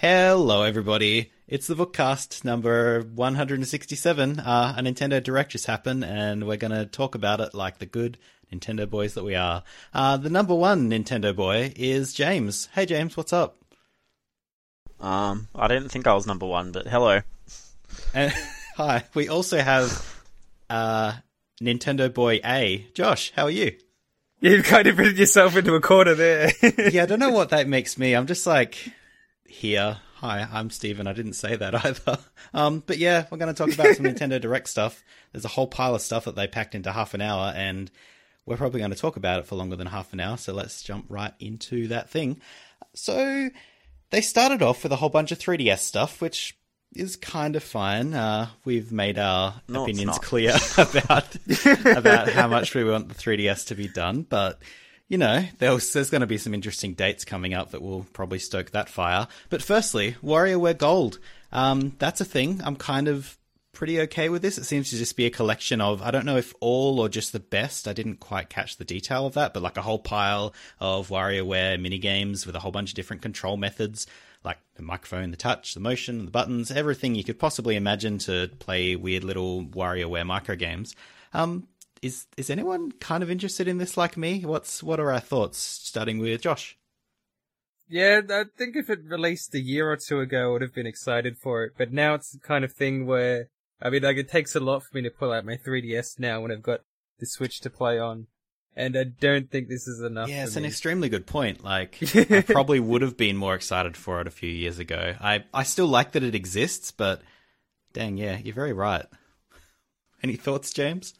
Hello, everybody. It's the Vookcast number 167. Uh, a Nintendo Direct just happened, and we're going to talk about it like the good Nintendo boys that we are. Uh, the number one Nintendo boy is James. Hey, James, what's up? Um, I didn't think I was number one, but hello. And hi. We also have uh, Nintendo boy A, Josh. How are you? You've kind of put yourself into a corner there. yeah, I don't know what that makes me. I'm just like here. Hi, I'm Steven. I didn't say that either. Um, but yeah, we're going to talk about some Nintendo Direct stuff. There's a whole pile of stuff that they packed into half an hour, and we're probably going to talk about it for longer than half an hour. So let's jump right into that thing. So they started off with a whole bunch of 3DS stuff, which is kind of fine. Uh, we've made our No, opinions clear about about how much we want the 3DS to be done, but you know, there's, there's going to be some interesting dates coming up that will probably stoke that fire. But firstly, WarioWare Gold. Um, that's a thing. I'm kind of pretty okay with this. It seems to just be a collection of, I don't know if all or just the best. I didn't quite catch the detail of that, but like a whole pile of Warrior WarioWare minigames with a whole bunch of different control methods, like the microphone, the touch, the motion, the buttons, everything you could possibly imagine to play weird little WarioWare micro games. Um, is is anyone kind of interested in this like me? What's what are our thoughts? Starting with Josh. yeah, I think if it released a year or two ago, I would have been excited for it. But now it's the kind of thing where, I mean, like it takes a lot for me to pull out my 3DS now when I've got the Switch to play on. And I don't think this is enough. Yeah, it's an me. extremely good point. Like, I probably would have been more excited for it a few years ago. I, I still like that it exists, but dang, yeah, you're very right. Any thoughts, James?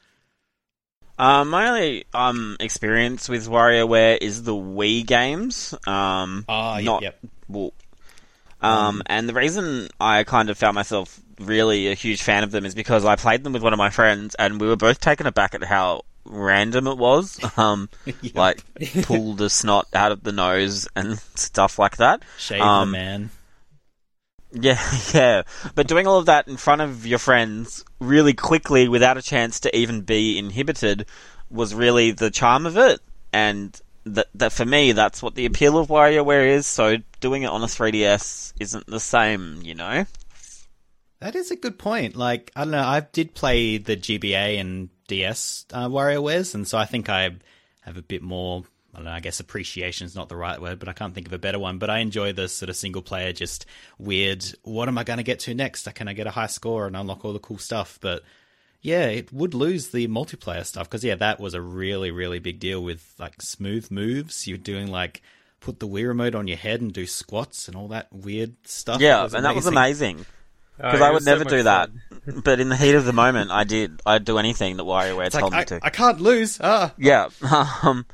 Um, my only um experience with WarioWare is the Wii games. Um, Ah, yep, not yep. well. Um, and the reason I kind of found myself really a huge fan of them is because I played them with one of my friends, and we were both taken aback at how random it was. Um, Yep. like pull the snot out of the nose and stuff like that. Shave um, the man. Yeah, yeah. But doing all of that in front of your friends really quickly without a chance to even be inhibited was really the charm of it. And that, that for me, that's what the appeal of WarioWare is. So doing it on a 3DS isn't the same, you know? That is a good point. Like, I don't know, I did play the GBA and DS uh, WarioWares, and so I think I have a bit more, I don't know, I guess appreciation is not the right word, but I can't think of a better one. But I enjoy the sort of single player, just weird, what am I going to get to next? Can I get a high score and unlock all the cool stuff? But yeah, it would lose the multiplayer stuff because, yeah, that was a really, really big deal with like smooth moves. You're doing like, put the Wii remote on your head and do squats and all that weird stuff. Yeah, It and that was amazing. amazing. Oh, Because I would was so never much do that. But in the heat of the moment, I did. I'd do anything that WarioWare It's told like, me I, to. I can't lose. Ah. Yeah. Um,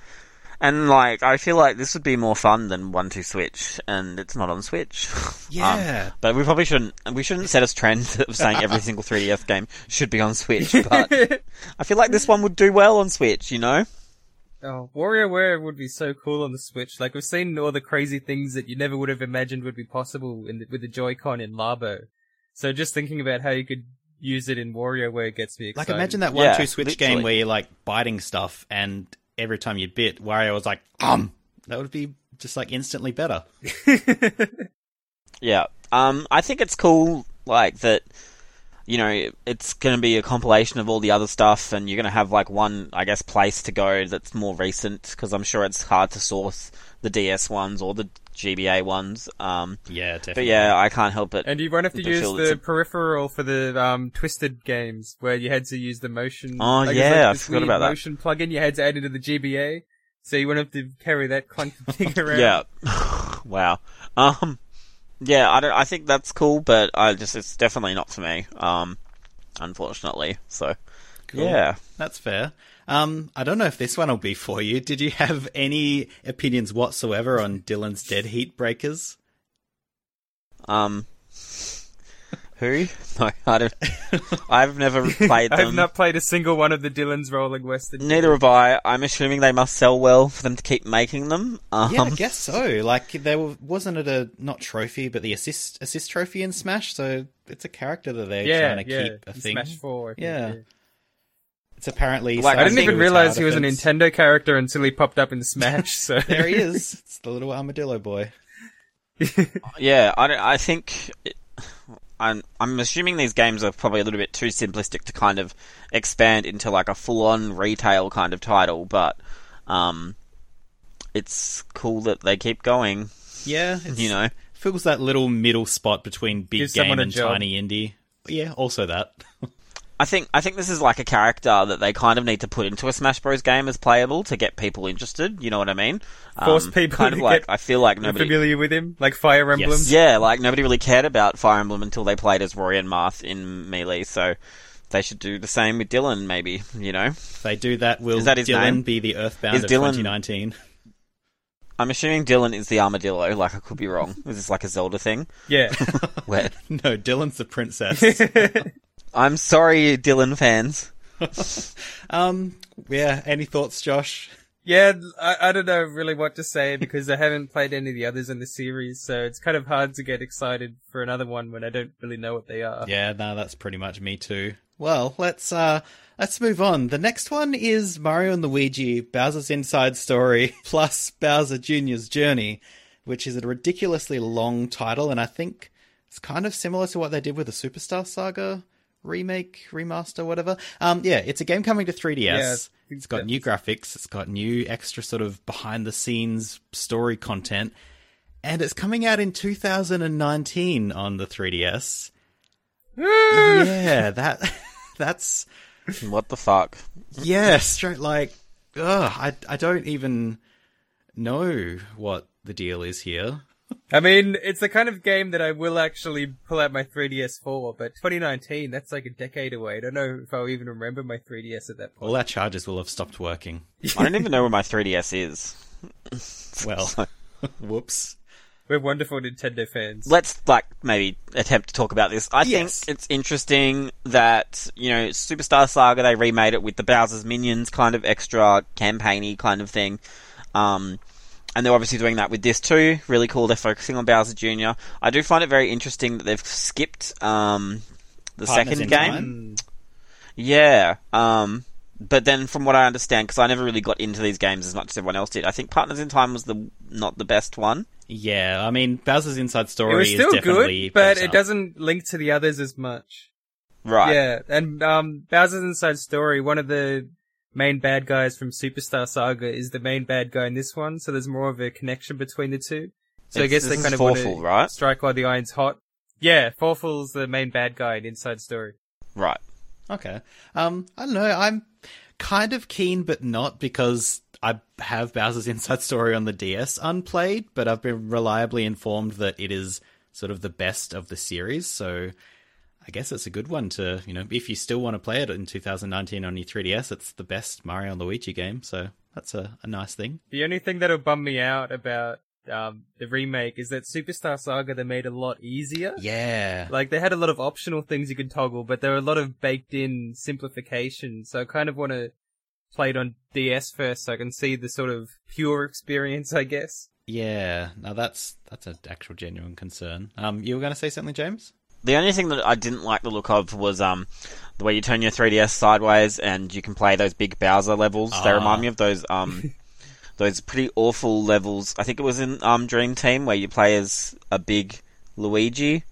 and like, I feel like this would be more fun than One Two Switch, and it's not on Switch. Yeah. Um, but we probably shouldn't. We shouldn't set a trend of saying every single 3DS game should be on Switch. But I feel like this one would do well on Switch. You know? Oh, WarioWare would be so cool on the Switch. Like we've seen all the crazy things that you never would have imagined would be possible in the, with the Joy-Con in Labo. So just thinking about how you could use it in WarioWare gets me excited. Like imagine that one Yeah, two switch literally. game where you're like biting stuff and every time you bit, Wario was like, um that would be just like instantly better. Yeah. Um, I think it's cool, like that. You know, it's going to be a compilation of all the other stuff, and you're going to have like one, I guess, place to go that's more recent because I'm sure it's hard to source the DS ones or the GBA ones. Um, Yeah, definitely. but yeah, I can't help it. And you won't have to use the a- peripheral for the um, Twisted games, where you had to use the motion. Oh, like, yeah, like I forgot weird about that. motion plugin you had to add into the GBA, so you wouldn't have to carry that clunky thing around. Yeah. wow. Um. Yeah, I don't. I think that's cool, but I just it's definitely not for me. Um. Unfortunately, so Cool. yeah. That's fair. Um, I don't know if this one will be for you. Did you have any opinions whatsoever on Dillon's Dead Heat Breakers? Um. Who? No, I don't. I've never played them. I've not played a single one of the Dillon's Rolling Western. Neither have I. I'm assuming they must sell well for them to keep making them. Um, Yeah, I guess so. Like there wa- wasn't it a not trophy, but the assist assist trophy in Smash. So it's a character that they're yeah, trying to yeah, keep a thing. Smash Four. I think, Yeah. It's apparently. Like, I didn't even realize he was a. Nintendo character until he popped up in Smash. So There he is. It's the little armadillo boy. Yeah, I, don't- I think it, I'm I'm assuming these games are probably a little bit too simplistic to kind of expand into like a full-on retail kind of title, but um, it's cool that they keep going. Yeah, it's, You know, fills that little middle spot between big Give game and job. tiny indie. Yeah, also that. I think I think this is like a character that they kind of need to put into a Smash Bros. game as playable to get people interested. You know what I mean? Force Um, people kind of to like get I feel like nobody. familiar with him, like Fire Emblem. Yes. Yeah, like nobody really cared about Fire Emblem until they played as Roy and Marth in Melee. So they should do the same with Dillon, maybe. You know, If they do that, will Is that his Dillon name? be the Earthbound Is of Dillon- 2019? I'm assuming Dillon is the armadillo. Like I could be wrong. Is this like a Zelda thing? Yeah. Where no, Dillon's the princess. I'm sorry, Dillon fans. um, yeah. Any thoughts, Josh? yeah, I, I don't know really what to say because I haven't played any of the others in the series, so it's kind of hard to get excited for another one when I don't really know what they are. Yeah, no, that's pretty much me too. Well, let's uh let's move on. The next one is Mario and Luigi Bowser's Inside Story plus Bowser Jr.'s Journey, which is a ridiculously long title and I think it's kind of similar to what they did with the Superstar Saga remake, remaster, whatever. Um yeah, it's a game coming to 3DS. Yeah, I it's think got that's- new graphics, it's got new extra sort of behind the scenes story content. And it's coming out in 2019 on the 3DS. yeah, that that's What the fuck? yeah, straight like ugh, I I don't even know what the deal is here. I mean, it's the kind of game that I will actually pull out my 3DS for, but 2019, that's like a decade away. I don't know if I'll even remember my 3DS at that point. All our chargers will have stopped working. I don't even know where my 3DS is. Well, whoops. We're wonderful Nintendo fans. let's like maybe attempt to talk about this. I Yes. think it's interesting that you know Superstar Saga they remade it with the Bowser's minions kind of extra campaigny kind of thing. Um, and they're obviously doing that with this too. Really cool. They're focusing on Bowser Jr. I do find it very interesting that they've skipped um, the Partners second game. Time? Yeah. Um, but then, from what I understand, because I never really got into these games as much as everyone else did, I think Partners in Time was the not the best one. Yeah, I mean Bowser's Inside Story it was still is definitely good, but better. it doesn't link to the others as much. Right. Yeah, and um, Bowser's Inside Story, one of the main bad guys from Superstar Saga is the main bad guy in this one, so there's more of a connection between the two. So I guess they kind of want Fawful, to right? strike while the iron's hot. Yeah, Fawful's the main bad guy in Inside Story. Right. Okay. Um, I don't know. I'm kind of keen, but not because I have Bowser's Inside Story on the DS unplayed, but I've been reliably informed that it is sort of the best of the series. So I guess it's a good one to, you know, if you still want to play it in 2019 on your 3DS, it's the best Mario and Luigi game. So that's a, a nice thing. The only thing that'll bum me out about um, the remake is that Superstar Saga they made a lot easier. Yeah. Like they had a lot of optional things you could toggle, but there were a lot of baked in simplifications. So I kind of want to play it on DS first so I can see the sort of pure experience, I guess. Yeah. Now that's, that's an actual genuine concern. Um, you were going to say something, James? The only thing that I didn't like the look of was um the way you turn your 3DS sideways and you can play those big Bowser levels. They Ah. remind me of those um those pretty awful levels. I think it was in um Dream Team where you play as a big Luigi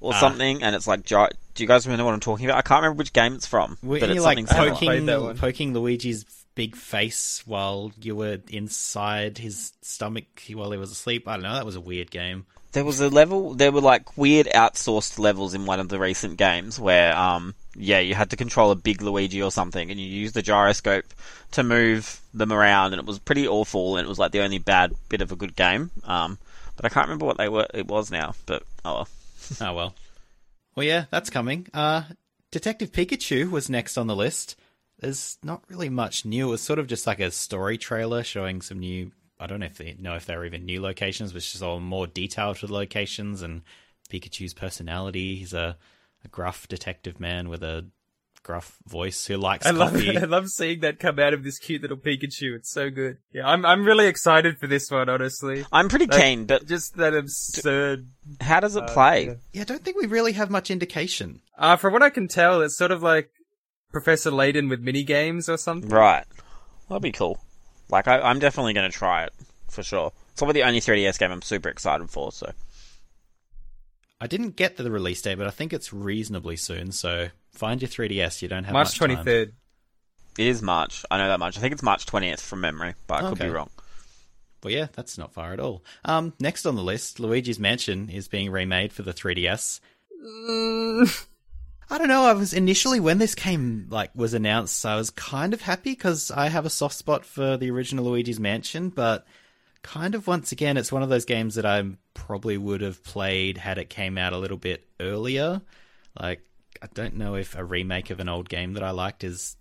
or Ah. something, and it's like gy- do you guys remember what I'm talking about? I can't remember which game it's from, Were but you it's like poking- played that poking, one. poking Luigi's big face while you were inside his stomach while he was asleep? I don't know. That was a weird game. There was a level. There were like weird outsourced levels in one of the recent games where, um, yeah, you had to control a big Luigi or something, and you used the gyroscope to move them around, and it was pretty awful. And it was like the only bad bit of a good game. Um, but I can't remember what they were. It was now, but oh, well. Oh well. Well, yeah, that's coming. Uh, Detective Pikachu was next on the list. There's not really much new. It was sort of just like a story trailer showing some new. I don't know if they know if they're even new locations, but it's just all more detail to the locations and Pikachu's personality. He's a, a gruff detective man with a gruff voice who likes I love coffee. I love seeing that come out of this cute little Pikachu. It's so good. Yeah, I'm I'm really excited for this one, honestly. I'm pretty Like, keen, but Just that absurd. how does it uh, play? yeah. Yeah, I don't think we really have much indication. Uh, from what I can tell, it's sort of like Professor Layton with mini games or something. Right, that'd be cool. Like I, I'm definitely going to try it for sure. It's probably the only 3DS game I'm super excited for. So I didn't get the release date, but I think it's reasonably soon. So find your 3DS. You don't have March much twenty time. third. it is March. I know that much. I think it's March 20th from memory, but I could be wrong. Well, yeah, that's not far at all. Um, next on the list, Luigi's Mansion is being remade for the 3DS. I don't know. I was initially when this came like was announced, I was kind of happy because I have a soft spot for the original Luigi's Mansion, but kind of once again, it's one of those games that I probably would have played had it came out a little bit earlier. Like, I don't know if a remake of an old game that I liked is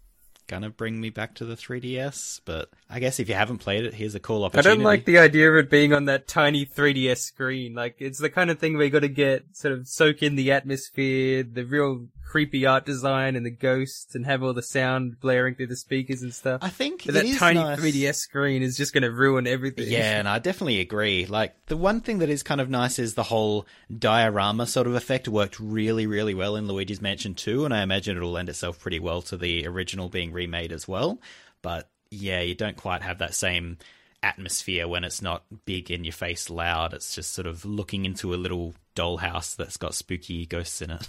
gonna bring me back to the 3DS, but I guess if you haven't played it, here's a cool opportunity. I don't like the idea of it being on that tiny 3DS screen. Like, it's the kind of thing where you got to get sort of soak in the atmosphere, the real creepy art design, and the ghosts, and have all the sound blaring through the speakers and stuff. I think that tiny nice. 3DS screen is just going to ruin everything. Yeah, and I definitely agree. Like the one thing that is kind of nice is the whole diorama sort of effect worked really, really well in Luigi's Mansion 2, and I imagine it'll lend itself pretty well to the original being remade as well. But yeah, you don't quite have that same atmosphere when it's not big in your face loud. It's just sort of looking into a little dollhouse that's got spooky ghosts in it.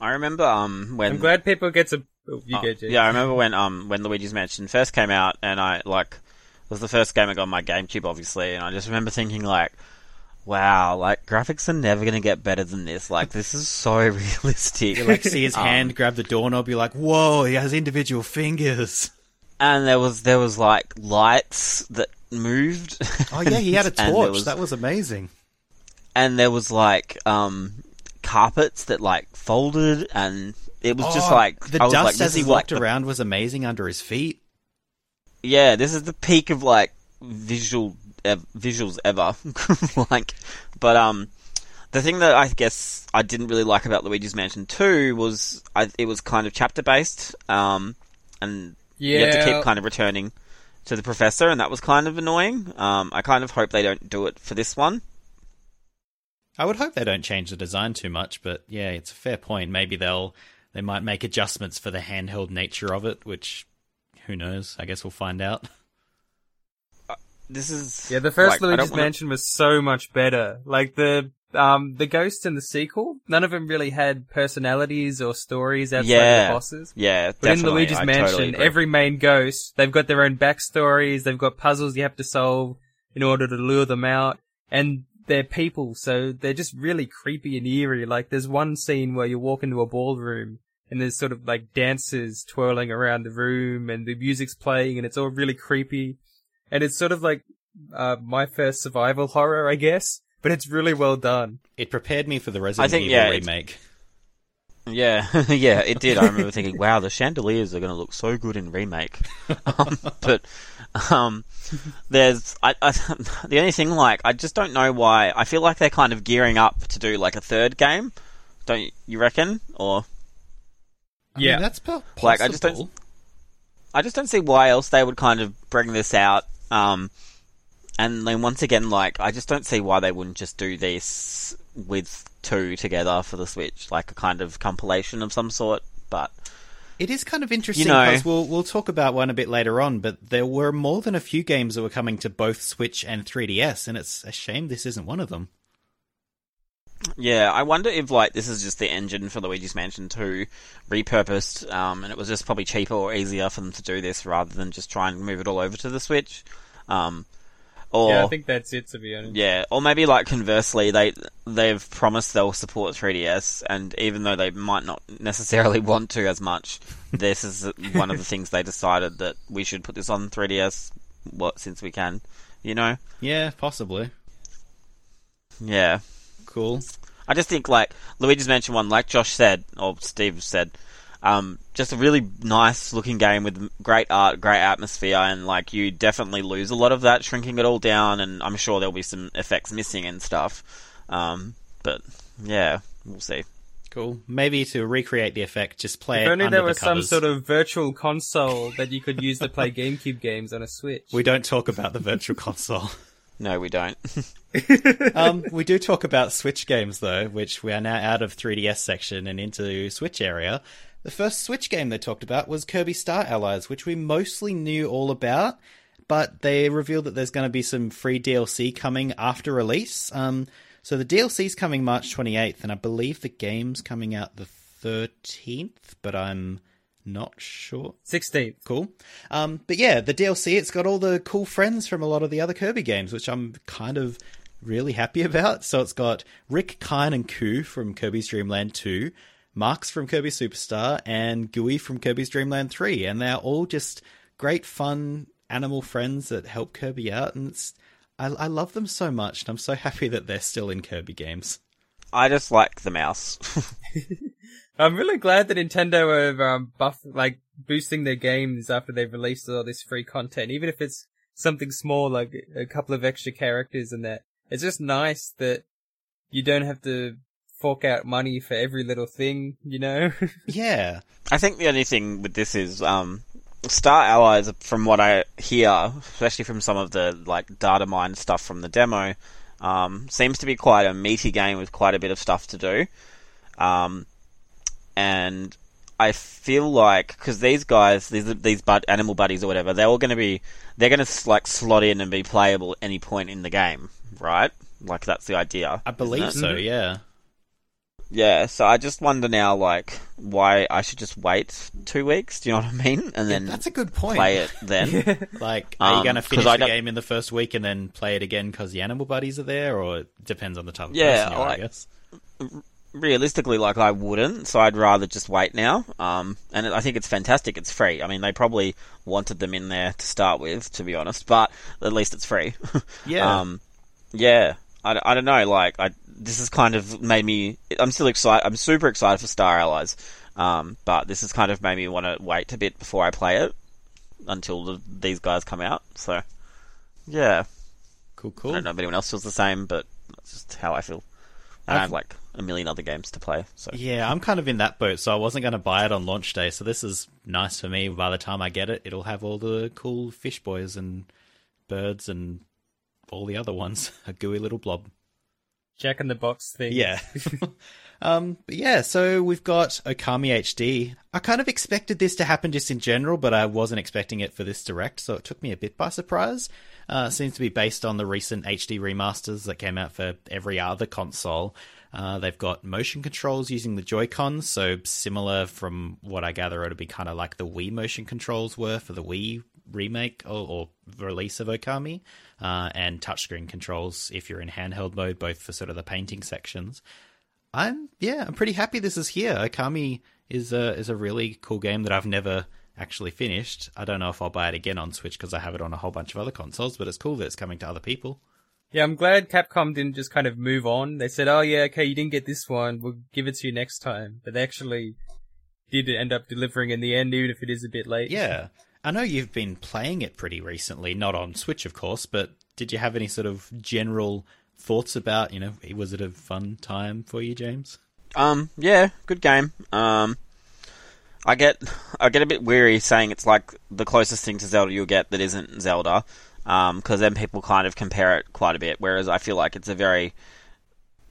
I remember um when I'm glad people get to. Oh, you go, Jay. yeah, I remember when um when Luigi's Mansion first came out, and I like it was the first game I got on my GameCube, obviously, and I just remember thinking like, wow, like graphics are never gonna get better than this. Like this is so realistic. You like see his Um, hand grab the doorknob, you're like, whoa, he has individual fingers. and there was there was like lights that moved. Oh yeah, he had a torch. was- That was amazing. and there was like um carpets that like folded, and it was just Oh, like the I was dust like, as he like walked the around was amazing under his feet. yeah, this is the peak of like visual ev- visuals ever. like, but um, the thing that I guess I didn't really like about Luigi's Mansion Two was I, it was kind of chapter based. Um, and yeah. you had to keep kind of returning to the professor, and that was kind of annoying. Um, I kind of hope they don't do it for this one. I would hope they don't change the design too much, but yeah, it's a fair point. Maybe they'll they might make adjustments for the handheld nature of it, which who knows? I guess we'll find out. This is Yeah, the first like, Luigi's wanna- Mansion was so much better. Like the um the ghosts in the sequel, none of them really had personalities or stories outside Yeah. of the bosses. Yeah, But in Luigi's I Mansion, totally every main ghost, they've got their own backstories, they've got puzzles you have to solve in order to lure them out, and they're people, so they're just really creepy and eerie. Like there's one scene where you walk into a ballroom and there's sort of like dancers twirling around the room and the music's playing and it's all really creepy. And it's sort of like uh, my first survival horror, I guess, but it's really well done. It prepared me for the Resident think, Evil yeah, it's- remake. Yeah, yeah, it did. I remember thinking, wow, the chandeliers are going to look so good in remake. um, but um, there's I, I, the only thing like I just don't know why. I feel like they're kind of gearing up to do like a third game. Don't you reckon? Or I mean, Yeah. that's po- possible. Like, I just don't- I just don't see why else they would kind of bring this out. Um, and then once again, like I just don't see why they wouldn't just do this with two together for the Switch, like a kind of compilation of some sort. But It is kind of interesting You know- because we'll we'll talk about one a bit later on, but there were more than a few games that were coming to both Switch and 3DS, and it's a shame this isn't one of them. Yeah, I wonder if like this is just the engine for Luigi's Mansion 2 repurposed, um, and it was just probably cheaper or easier for them to do this rather than just try and move it all over to the Switch. Um, or yeah, I think that's it to be honest. yeah, or maybe like conversely, they they've promised they'll support 3DS, and even though they might not necessarily want to as much, this is one of the things they decided that we should put this on 3DS. What since we can, you know? Yeah, possibly. Yeah, Cool. I just think like Luigi's Mansion One, like Josh said or Steve said, um, just a really nice looking game with great art, great atmosphere, and like you definitely lose a lot of that shrinking it all down, and I'm sure there'll be some effects missing and stuff. Um, but yeah, we'll see. Cool. Maybe to recreate the effect, just play If it only under there the was some sort of virtual console that you could use to play GameCube games on a Switch. We don't talk about the virtual console. No, we don't. um, we do talk about Switch games though, which we are now out of 3DS section and into Switch area. The first Switch game they talked about was Kirby Star Allies, which we mostly knew all about, but they revealed that there's going to be some free DLC coming after release. Um, so the DLC's coming March 28th, and I believe the game's coming out the 13th, but I'm not sure. 16th. Cool. Um, but yeah, the DLC, it's got all the cool friends from a lot of the other Kirby games, which I'm kind of really happy about. So it's got Rick, Kine, and Coo from Kirby's Dream Land 2, Marx from Kirby Superstar, and Gooey from Kirby's Dream Land 3. And they're all just great, fun animal friends that help Kirby out. And it's, I, I love them so much. And I'm so happy that they're still in Kirby games. I just like the mouse. I'm really glad that Nintendo are um, buff like boosting their games after they've released all this free content, even if it's something small like a couple of extra characters and that. It's just nice that you don't have to fork out money for every little thing, you know? yeah. I think the only thing with this is um, Star Allies, from what I hear, especially from some of the like data mine stuff from the demo, um, seems to be quite a meaty game with quite a bit of stuff to do. Um, and I feel like because these guys, these these bud, animal buddies or whatever, they're all going to be they're going to like slot in and be playable at any point in the game, right? Like that's the idea. I believe so. Yeah. Yeah, so I just wonder now, like, why I should just wait two weeks. Do you know what I mean? And then yeah, that's a good point. Play it then. like, are um, you going to finish the game in the first week and then play it again because the animal buddies are there, or it depends on the type of yeah, person you are, I guess realistically, like I wouldn't, so I'd rather just wait now. Um, and I think it's fantastic. It's free. I mean, they probably wanted them in there to start with, to be honest, but at least it's free. yeah. Um, yeah. I, I don't know. Like, I this has kind of made me. I'm still excited. I'm super excited for Star Allies. Um, but this has kind of made me want to wait a bit before I play it until the, these guys come out. So, yeah. Cool, cool. I don't know if anyone else feels the same, but that's just how I feel. And I have like a million other games to play. So yeah, I'm kind of in that boat. So I wasn't going to buy it on launch day. So this is nice for me. By the time I get it, it'll have all the cool fish boys and birds and all the other ones. A gooey little blob. Jack in the box thing. Yeah. um, but yeah, so we've got Okami HD. I kind of expected this to happen just in general, but I wasn't expecting it for this direct, so it took me a bit by surprise. Uh, seems to be based on the recent HD remasters that came out for every other console. Uh, they've got motion controls using the Joy-Cons, so similar from what I gather it'll be kind of like the Wii motion controls were for the Wii remake or, or release of Okami, uh, and touchscreen controls if you're in handheld mode, both for sort of the painting sections. I'm yeah, I'm pretty happy this is here. Okami is a is a really cool game that I've never actually finished. I don't know if I'll buy it again on Switch because I have it on a whole bunch of other consoles, but it's cool that it's coming to other people. Yeah, I'm glad Capcom didn't just kind of move on. They said, "Oh yeah, okay, you didn't get this one. We'll give it to you next time." But they actually did end up delivering in the end, even if it is a bit late. Yeah, I know you've been playing it pretty recently, not on Switch, of course. But did you have any sort of general thoughts about, you know, was it a fun time for you, James? Um, yeah, good game. Um, I get I get a bit weary saying it's like the closest thing to Zelda you'll get that isn't Zelda because um, then people kind of compare it quite a bit. Whereas I feel like it's a very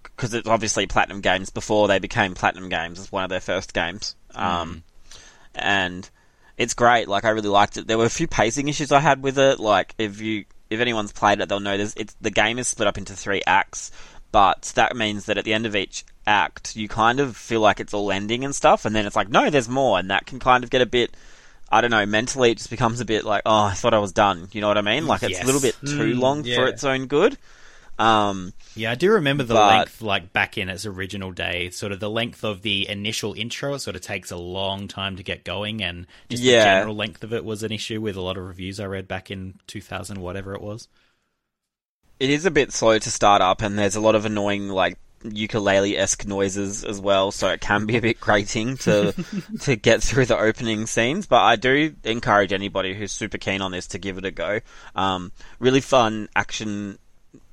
because it's obviously Platinum Games before they became Platinum Games as one of their first games, um, mm. and it's great. Like I really liked it. There were a few pacing issues I had with it. Like if you if anyone's played it, they'll know this. It's the game is split up into three acts, but that means that at the end of each act, you kind of feel like it's all ending and stuff, and then it's like no, there's more, and that can kind of get a bit I don't know, mentally it just becomes a bit like, oh, I thought I was done. You know what I mean? Like it's yes. a little bit too mm, long yeah. for its own good. Um, yeah, I do remember the but, length, like back in its original day, sort of the length of the initial intro. It sort of takes a long time to get going, and just yeah. the general length of it was an issue with a lot of reviews I read back in 2000, whatever it was. It is a bit slow to start up, and there's a lot of annoying like ukulele esque noises as well, so it can be a bit grating to to get through the opening scenes. But I do encourage anybody who's super keen on this to give it a go. Um, really fun action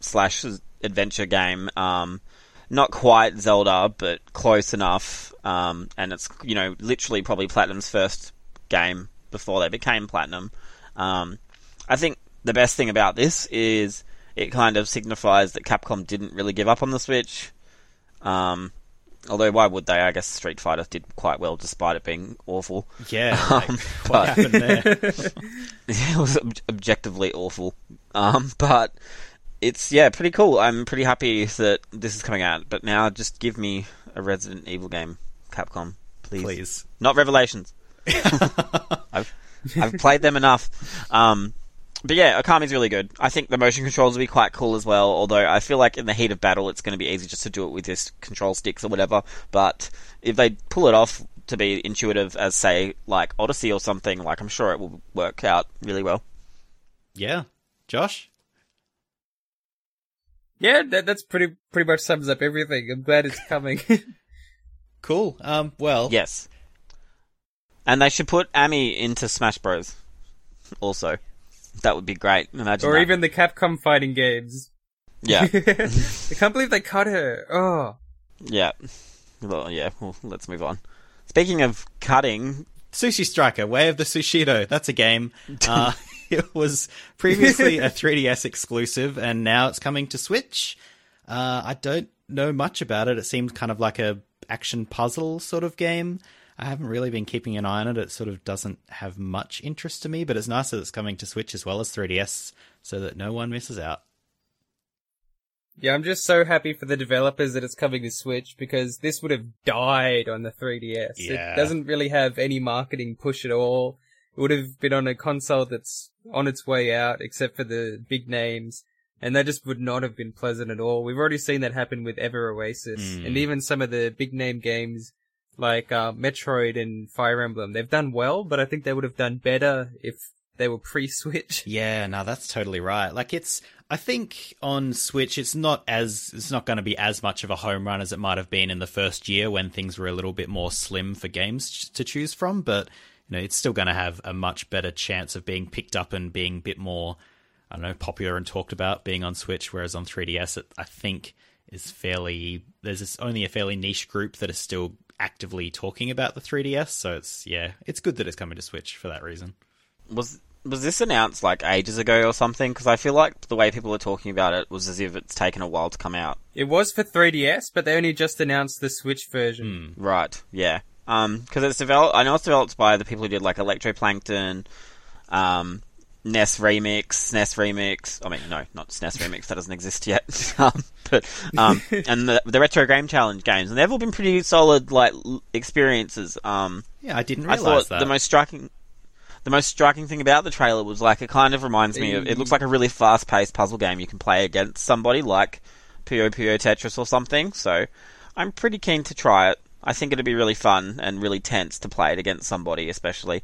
slash adventure game. Um, not quite Zelda, but close enough. Um, and it's you know literally probably Platinum's first game before they became Platinum. Um, I think the best thing about this is it kind of signifies that Capcom didn't really give up on the Switch. Um, Although why would they? I guess Street Fighter did quite well despite it being awful. Yeah, Um, like, but- what happened there? it was ob- objectively awful. Um, but it's yeah, pretty cool. I'm pretty happy that this is coming out. But now just give me a Resident Evil game, Capcom, please. Please. Not Revelations. I've I've played them enough. Um, but yeah, Okami's really good. I think the motion controls will be quite cool as well. Although I feel like in the heat of battle, it's going to be easy just to do it with this control sticks or whatever. But if they pull it off to be intuitive as say like Odyssey or something, like I'm sure it will work out really well. Yeah. Josh? Yeah, that, that's pretty pretty much sums up everything. I'm glad it's coming. Cool. Um, well, Yes. And they should put Ammy into Smash Bros. Also, that would be great. Imagine or that. even the Capcom fighting games. yeah, I can't believe they cut her. Oh. yeah. Well, yeah. Well, let's move on. Speaking of cutting, Sushi Striker, Way of the Sushido. That's a game. Uh, it was previously a 3DS exclusive, and now it's coming to Switch. Uh, I don't know much about it. It seemed kind of like a action puzzle sort of game. I haven't really been keeping an eye on it. It sort of doesn't have much interest to me, but it's nice that it's coming to Switch as well as 3DS, so that no one misses out. Yeah, I'm just so happy for the developers that it's coming to Switch because this would have died on the 3DS. Yeah. It doesn't really have any marketing push at all. It would have been on a console that's on its way out, except for the big names, and that just would not have been pleasant at all. We've already seen that happen with Ever Oasis, Mm. and even some of the big name games like uh, Metroid and Fire Emblem. They've done well, but I think they would have done better if they were pre-Switch. Yeah, no, that's totally right. Like it's I think on Switch it's not as it's not going to be as much of a home run as it might have been in the first year when things were a little bit more slim for games to choose from, but you know, it's still going to have a much better chance of being picked up and being a bit more I don't know, popular and talked about being on Switch whereas on 3DS it I think is fairly there's this, only a fairly niche group that is still actively talking about the 3DS, so it's yeah, it's good that it's coming to Switch for that reason. was was this announced like ages ago or something? Because I feel like the way people are talking about it was as if it's taken a while to come out. It was for 3DS, but they only just announced the Switch version. Hmm. Right. Yeah. Um, because it's developed. I know it's developed by the people who did like Electroplankton, um, NES Remix, SNES Remix. I mean, no, not SNES Remix. That doesn't exist yet. um, but um, and the, the Retro Game Challenge games, and they've all been pretty solid like l- experiences. Um, Yeah, I didn't I thought that. the most striking. The most striking thing about the trailer was like it kind of reminds me of it looks like a really fast paced puzzle game you can play against somebody like Puyo Puyo Tetris or something. So I'm pretty keen to try it. I think it'd be really fun and really tense to play it against somebody, especially.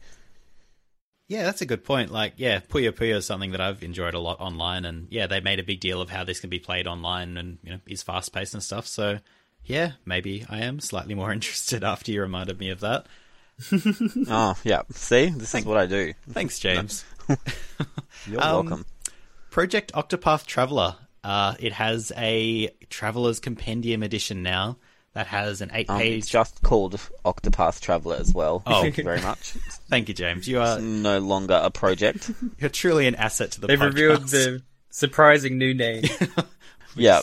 Yeah, that's a good point. Like, yeah, Puyo Puyo is something that I've enjoyed a lot online, and yeah, they made a big deal of how this can be played online and you know is fast paced and stuff. So, yeah, maybe I am slightly more interested after you reminded me of that. Oh, yeah. See, this is what I do. Thanks, James. You're Um, welcome. Project Octopath Traveler. Uh, it has a Traveler's Compendium edition now that has an Um, eight-page. It's just called Octopath Traveler as well. Oh. Thank you very much. Thank you, James. You are no longer a project. you're truly an asset to the They've podcast. revealed the surprising new name. yeah.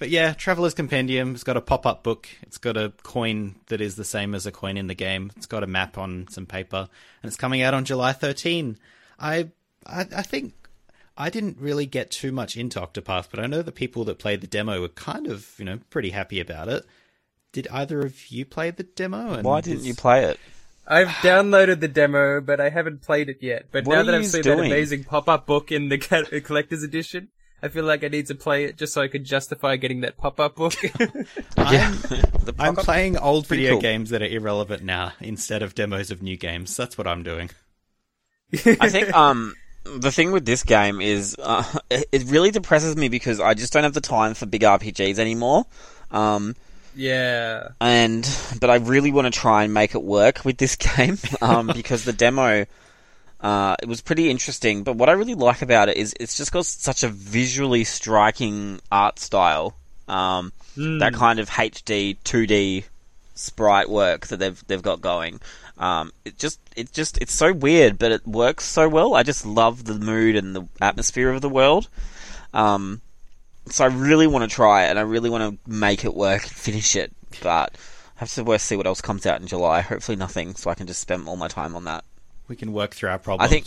But yeah, Traveler's Compendium. It's got a pop up book. It's got a coin that is the same as a coin in the game. It's got a map on some paper, and it's coming out on July 13. I, I, I think I didn't really get too much into Octopath, but I know the people that played the demo were kind of, you know, pretty happy about it. Did either of you play the demo? And Why didn't is- you play it? I've downloaded the demo, but I haven't played it yet. But What now that I've yous seen that amazing pop-up book in the collector's edition, I feel like I need to play it just so I could justify getting that pop-up book. Yeah. I'm pop-up- playing old video cool. games that are irrelevant now instead of demos of new games. That's what I'm doing. I think um the thing with this game is uh, it it really depresses me because I just don't have the time for big RPGs anymore. Um, yeah. and but I really want to try and make it work with this game um, because the demo uh, it was pretty interesting. But what I really like about it is it's just got such a visually striking art style. Um, That kind of HD 2D sprite work that they've they've got going. Um, it just it just it's so weird, but it works so well. I just love the mood and the atmosphere of the world. Um, so I really want to try it, and I really want to make it work and finish it. but I have to see what else comes out in July. Hopefully nothing, so I can just spend all my time on that. We can work through our problems. I think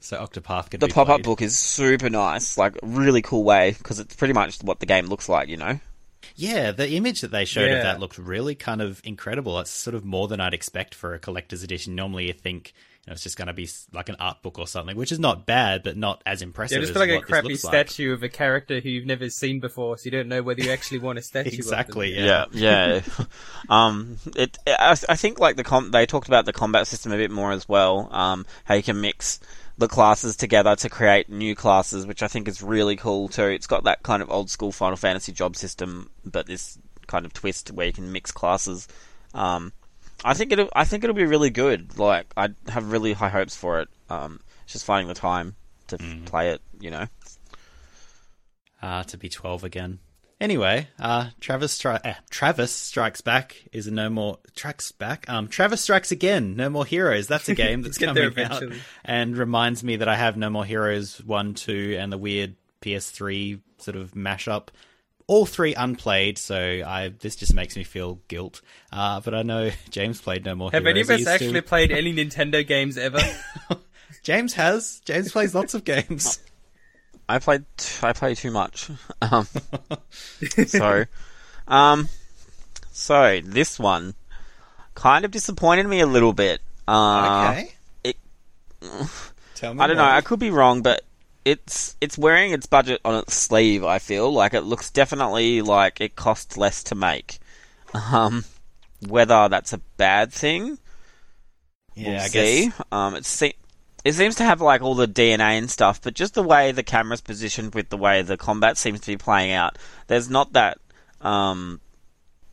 so Octopath can The pop-up book is super nice, like really cool way because it's pretty much what the game looks like, you know. Yeah, the image that they showed Yeah. of that looked really kind of incredible. It's sort of more than I'd expect for a collector's edition. Normally, you think you know, it's just going to be like an art book or something, which is not bad, but not as impressive. Yeah, just as like a what this crappy looks like. statue of a character who you've never seen before, so you don't know whether you actually want a statue. Exactly, Of them. Yeah. yeah. um, it. I, I think like the com- they talked about the combat system a bit more as well. Um, how you can mix the classes together to create new classes, which I think is really cool too. It's got that kind of old school Final Fantasy job system, but this kind of twist where you can mix classes. Um, I think it'll. I think it'll be really good. Like I have really high hopes for it. Um, it's just finding the time to f- play it. You know. uh, to be 12 again. Anyway, uh, Travis, stri- eh, Travis Strikes Back is a no more tracks Back. Um, Travis Strikes Again, No More Heroes. That's a game that's coming out and reminds me that I have No More Heroes one, two, and the weird PS3 sort of mashup. All three unplayed, so I this just makes me feel guilt. Uh, but I know James played No More Have Heroes. any of us He's actually still- played any Nintendo games ever? James has. James plays lots of games. I played t- I play too much. Um, so, um, so this one kind of disappointed me a little bit. Uh, it- Tell me I don't know. I could be wrong, but it's it's wearing its budget on its sleeve. I feel like it looks definitely like it costs less to make. Um, whether that's a bad thing, yeah, we'll I see. guess. Um, it, se- it seems to have like all the DNA and stuff, but just the way the camera's positioned with the way the combat seems to be playing out, there's not that. Um,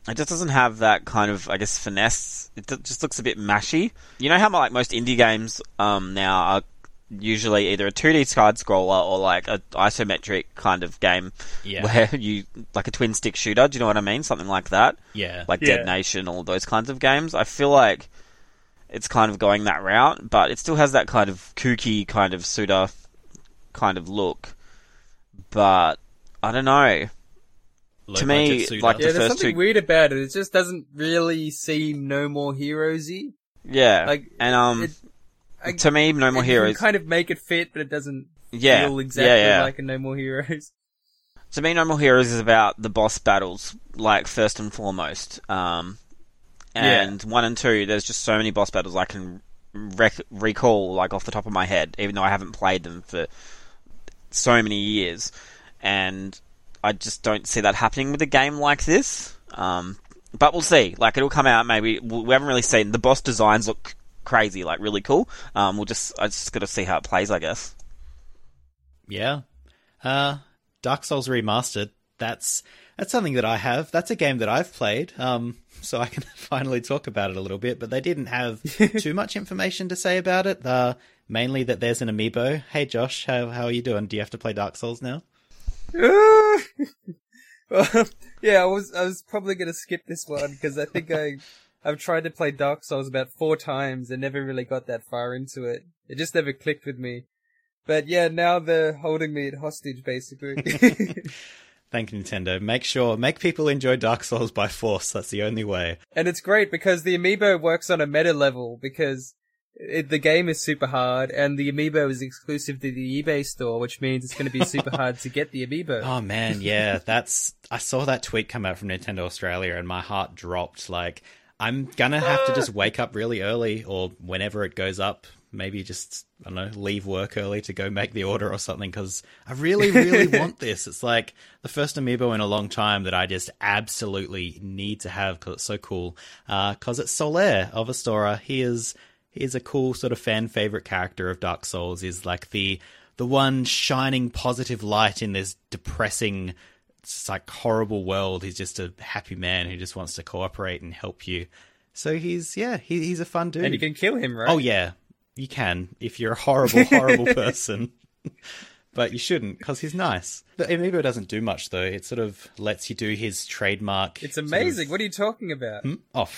it just doesn't have that kind of, I guess, finesse. It just looks a bit mashy. You know how like most indie games um, now are usually either a 2D side scroller or like a isometric kind of game Yeah. where you like a twin stick shooter. Do you know what I mean? Something like that Yeah. like Yeah. Dead Nation, all those kinds of games. I feel like it's kind of going that route, but it still has that kind of kooky kind of Suda kind of look. But I don't know. Low to me, budget like yeah, the there's something two- weird about it. It just doesn't really seem no more heroesy. Yeah, Like, and um, it- I- to me, No More you can Heroes. kind of make it fit, but it doesn't Yeah, feel exactly yeah, yeah. like a No More Heroes. To me, No More Heroes is about the boss battles, like first and foremost. Um, and one and two, there's just so many boss battles I can rec- recall, like off the top of my head, even though I haven't played them for so many years. And I just don't see that happening with a game like this. Um, but we'll see. Like it'll come out. Maybe we haven't really seen the boss designs look crazy, like really cool. Um, we'll just I just got to see how it plays, I guess. Yeah. Uh, Dark Souls Remastered. That's that's something that I have. That's a game that I've played. Um, so I can finally talk about it a little bit. But they didn't have too much information to say about it. Uh, mainly that there's an amiibo. Hey Josh, how how are you doing? Do you have to play Dark Souls now? well, yeah, I was I was probably gonna skip this one because I think I I've tried to play Dark Souls about four times and never really got that far into it. It just never clicked with me. But yeah, now they're holding me at hostage basically. Thank you, Nintendo. Make sure make people enjoy Dark Souls by force. That's the only way. and it's great because the amiibo works on a meta level because it, the game is super hard and the amiibo is exclusive to the EB store, which means it's going to be super hard to get the amiibo. Oh man, yeah, that's I saw that tweet come out from Nintendo Australia and my heart dropped. Like I'm gonna have to just wake up really early or whenever it goes up. Maybe just I don't know, leave work early to go make the order or something because I really, really want this. It's like the first amiibo in a long time that I just absolutely need to have because it's so cool. Uh, because it's Solaire of Astora. He is he is a cool sort of fan favorite character of Dark Souls. Is like the the one shining positive light in this depressing, it's like horrible world. He's just a happy man who just wants to cooperate and help you. So he's yeah, he, he's a fun dude. and you can kill him, right? Oh yeah, you can if you're a horrible, horrible person. but you shouldn't because he's nice. But Amiibo doesn't do much though. It sort of lets you do his trademark. It's sort of- amazing. What are you talking about? Hmm? Oh,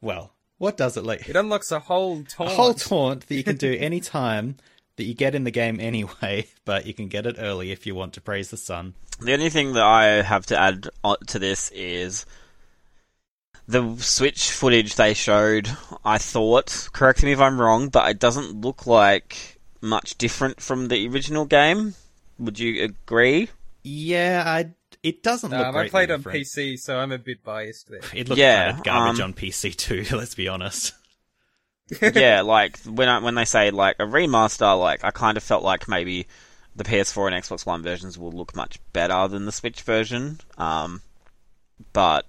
well, what does it let? It unlocks a whole taunt. A whole taunt that you can do any time that you get in the game anyway, but you can get it early if you want to praise the sun. The only thing that I have to add to this is the Switch footage they showed, I thought, correct me if I'm wrong, but it doesn't look like much different from the original game. Would you agree? Yeah, I. It doesn't look Um, I greatly played on. PC, so I'm a bit biased there. It looked Yeah, kind of garbage um, on PC too. Let's be honest. yeah, like when I, when they say like a remaster, like I kind of felt like maybe the PS4 and Xbox One versions will look much better than the Switch version. Um, but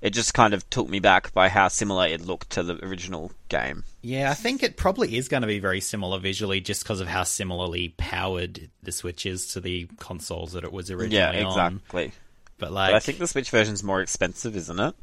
it just kind of took me back by how similar it looked to the original game. Yeah, I think it probably is going to be very similar visually, just because of how similarly powered the Switch is to the consoles that it was originally Yeah, on. exactly. But like, But I think the Switch version's more expensive, isn't it?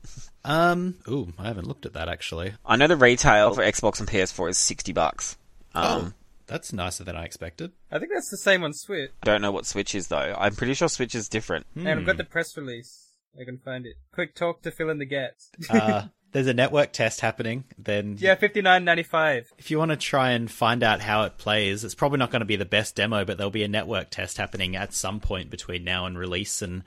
um, ooh, I haven't looked at that actually. I know the retail for Xbox and PS4 is sixty bucks. Um, oh, that's nicer than I expected. I think that's the same on Switch. I don't know what Switch is though. I'm pretty sure Switch is different. And I've Hmm. got the press release. I can find it. Quick talk to fill in the gaps. uh, there's a network test happening. Then yeah, fifty nine ninety five. if you want to try and find out how it plays, it's probably not going to be the best demo, but there'll be a network test happening at some point between now and release. And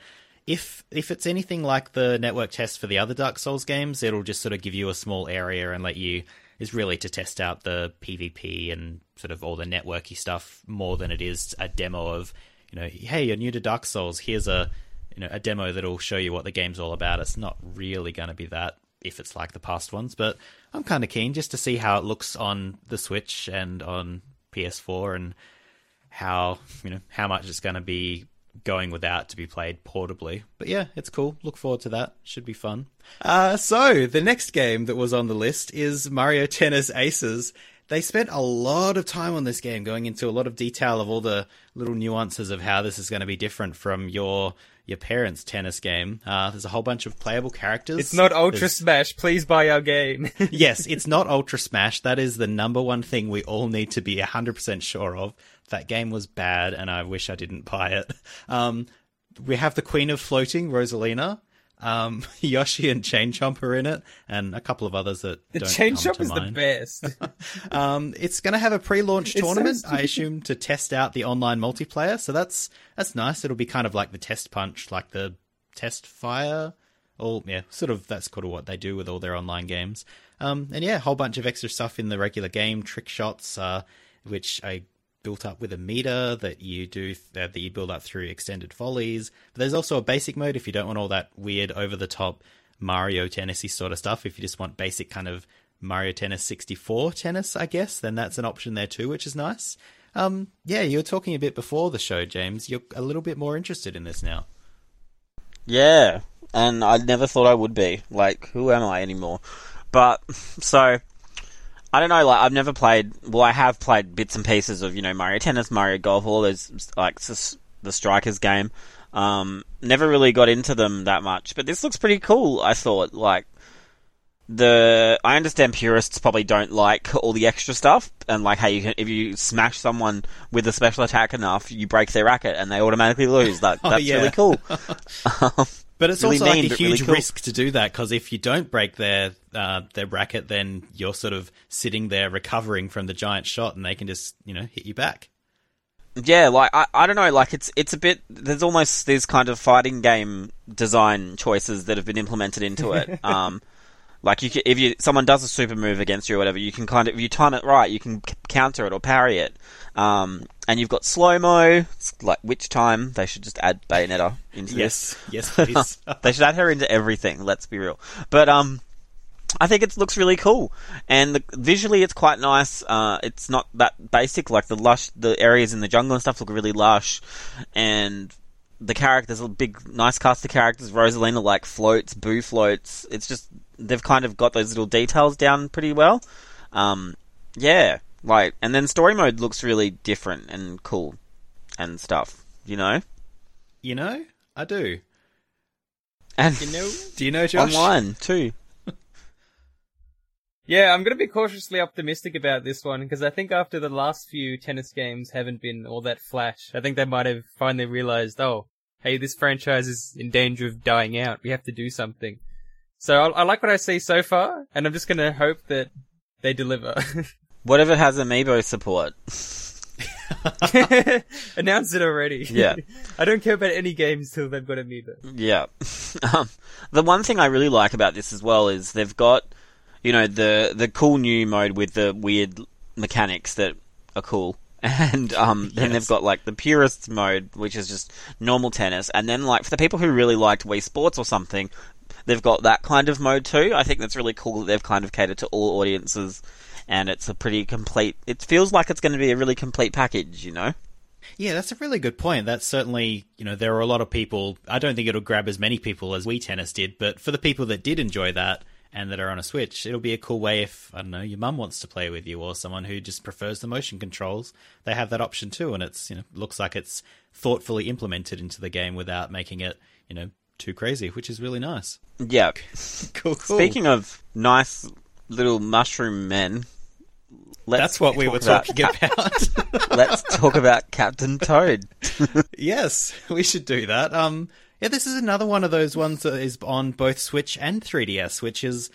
if if it's anything like the network test for the other Dark Souls games, it'll just sort of give you a small area and let you is really to test out the PvP and sort of all the networky stuff more than it is a demo of you know, hey, you're new to Dark Souls. Here's a you know a demo that'll show you what the game's all about. It's not really going to be that if it's like the past ones, but I'm kind of keen just to see how it looks on the Switch and on PS4 and how you know how much it's going to be going without to be played portably. But yeah, it's cool. Look forward to that. Should be fun. Uh, so the next game that was on the list is Mario Tennis Aces. They spent a lot of time on this game, going into a lot of detail of all the little nuances of how this is going to be different from your your parents' tennis game. Uh, there's a whole bunch of playable characters. It's not Ultra There's- Smash. Please buy our game. yes, it's not Ultra Smash. That is the number one thing we all need to be 100% sure of. That game was bad, and I wish I didn't buy it. Um, we have the Queen of Floating, Rosalina. Um, Yoshi and Chain Chomp are in it, and a couple of others that the don't chain to is the best. Um, it's going to have a pre-launch tournament, I assume, to test out the online multiplayer. So that's that's nice. It'll be kind of like the test punch, like the test fire. All yeah, sort of. That's kind of what they do with all their online games. Um, and yeah, a whole bunch of extra stuff in the regular game, trick shots, uh, which I built up with a meter that you do uh, that you build up through extended volleys. But there's also a basic mode if you don't want all that weird over the top Mario tennisy sort of stuff. If you just want basic kind of Mario Tennis 64 tennis, I guess, then that's an option there too, which is nice. Um, yeah, you were talking a bit before the show, James. You're a little bit more interested in this now. Yeah, and I never thought I would be. Like, who am I anymore? But so I don't know. Like, I've never played. Well, I have played bits and pieces of you know Mario Tennis, Mario Golf, all those like the Strikers game. Um, never really got into them that much, but this looks pretty cool. I thought like the I understand purists probably don't like all the extra stuff and like how you can if you smash someone with a special attack enough, you break their racket and they automatically lose. That Oh, that's yeah. really cool. Um, But it's Really also mean, like a but really huge cool. risk to do that because if you don't break their uh, their racket, then you're sort of sitting there recovering from the giant shot, and they can just you know hit you back. Yeah, like I, I don't know, like it's it's a bit there's almost these kind of fighting game design choices that have been implemented into it. um, like you can, if you someone does a super move against you or whatever, you can kind of if you time it right, you can c- counter it or parry it. Um, and you've got slow mo, like which time they should just add Bayonetta into this. Yes, yes, please. they should add her into everything. Let's be real. But um, I think it looks really cool, and the, visually it's quite nice. Uh, it's not that basic. Like the lush, the areas in the jungle and stuff look really lush, and the characters, a big, nice cast of characters. Rosalina like floats, Boo floats. It's just they've kind of got those little details down pretty well. Um, yeah, like, and then story mode looks really different and cool and stuff. You know, you know, I do. and you know? Do you know, Josh? online too. Yeah, I'm gonna be cautiously optimistic about this one because I think after the last few tennis games haven't been all that flash, I think they might have finally realized, oh, hey, this franchise is in danger of dying out. We have to do something. So I, I like what I see so far, and I'm just gonna hope that they deliver. What if it has amiibo support? Announce it already. Yeah. I don't care about any games till they've got Amiibo. Yeah. um, the one thing I really like about this as well is they've got, you know, the the cool new mode with the weird mechanics that are cool. And um, then Yes. they've got like the purist mode, which is just normal tennis. And then like for the people who really liked Wii Sports or something, they've got that kind of mode too. I think that's really cool that they've kind of catered to all audiences. And it's a pretty complete. It feels like it's going to be a really complete package, you know. Yeah, that's a really good point. That's certainly, you know, there are a lot of people. I don't think it'll grab as many people as Wii Tennis did, but for the people that did enjoy that and that are on a Switch, it'll be a cool way if, I don't know, your mum wants to play with you or someone who just prefers the motion controls. They have that option too, and it's, you know, looks like it's thoughtfully implemented into the game without making it, you know, too crazy, which is really nice. Yeah. Cool, cool. Speaking of nice little mushroom men, let's That's what we were about talking about. let's talk about Captain Toad. Yes, we should do that. Um, yeah, this is another one of those ones that is on both Switch and 3DS, which is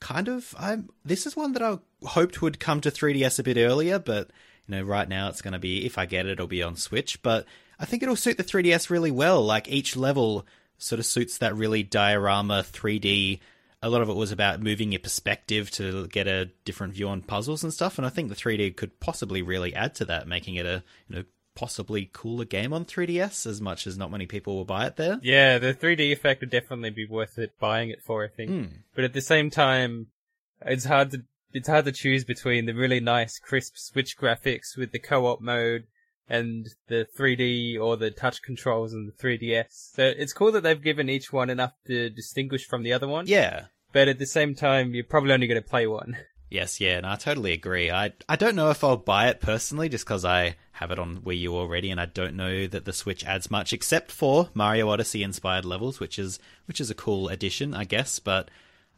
kind of. I'm. This is one that I hoped would come to 3DS a bit earlier, but you know, right now it's going to be if I get it, it'll be on Switch. But I think it'll suit the 3DS really well. Like each level sort of suits that really diorama 3D. A lot of it was about moving your perspective to get a different view on puzzles and stuff, and I think the 3D could possibly really add to that, making it a you know possibly cooler game on 3DS. As much as not many people will buy it there. Yeah, the 3D effect would definitely be worth it buying it for, I think. Hmm. But at the same time, it's hard to it's hard to choose between the really nice crisp Switch graphics with the co-op mode and the 3D or the touch controls and the 3DS. So it's cool that they've given each one enough to distinguish from the other one. Yeah. But at the same time, you're probably only going to play one. Yes, yeah, and I totally agree. I I don't know if I'll buy it personally, just because I have it on Wii U already, and I don't know that the Switch adds much except for Mario Odyssey inspired levels, which is which is a cool addition, I guess. But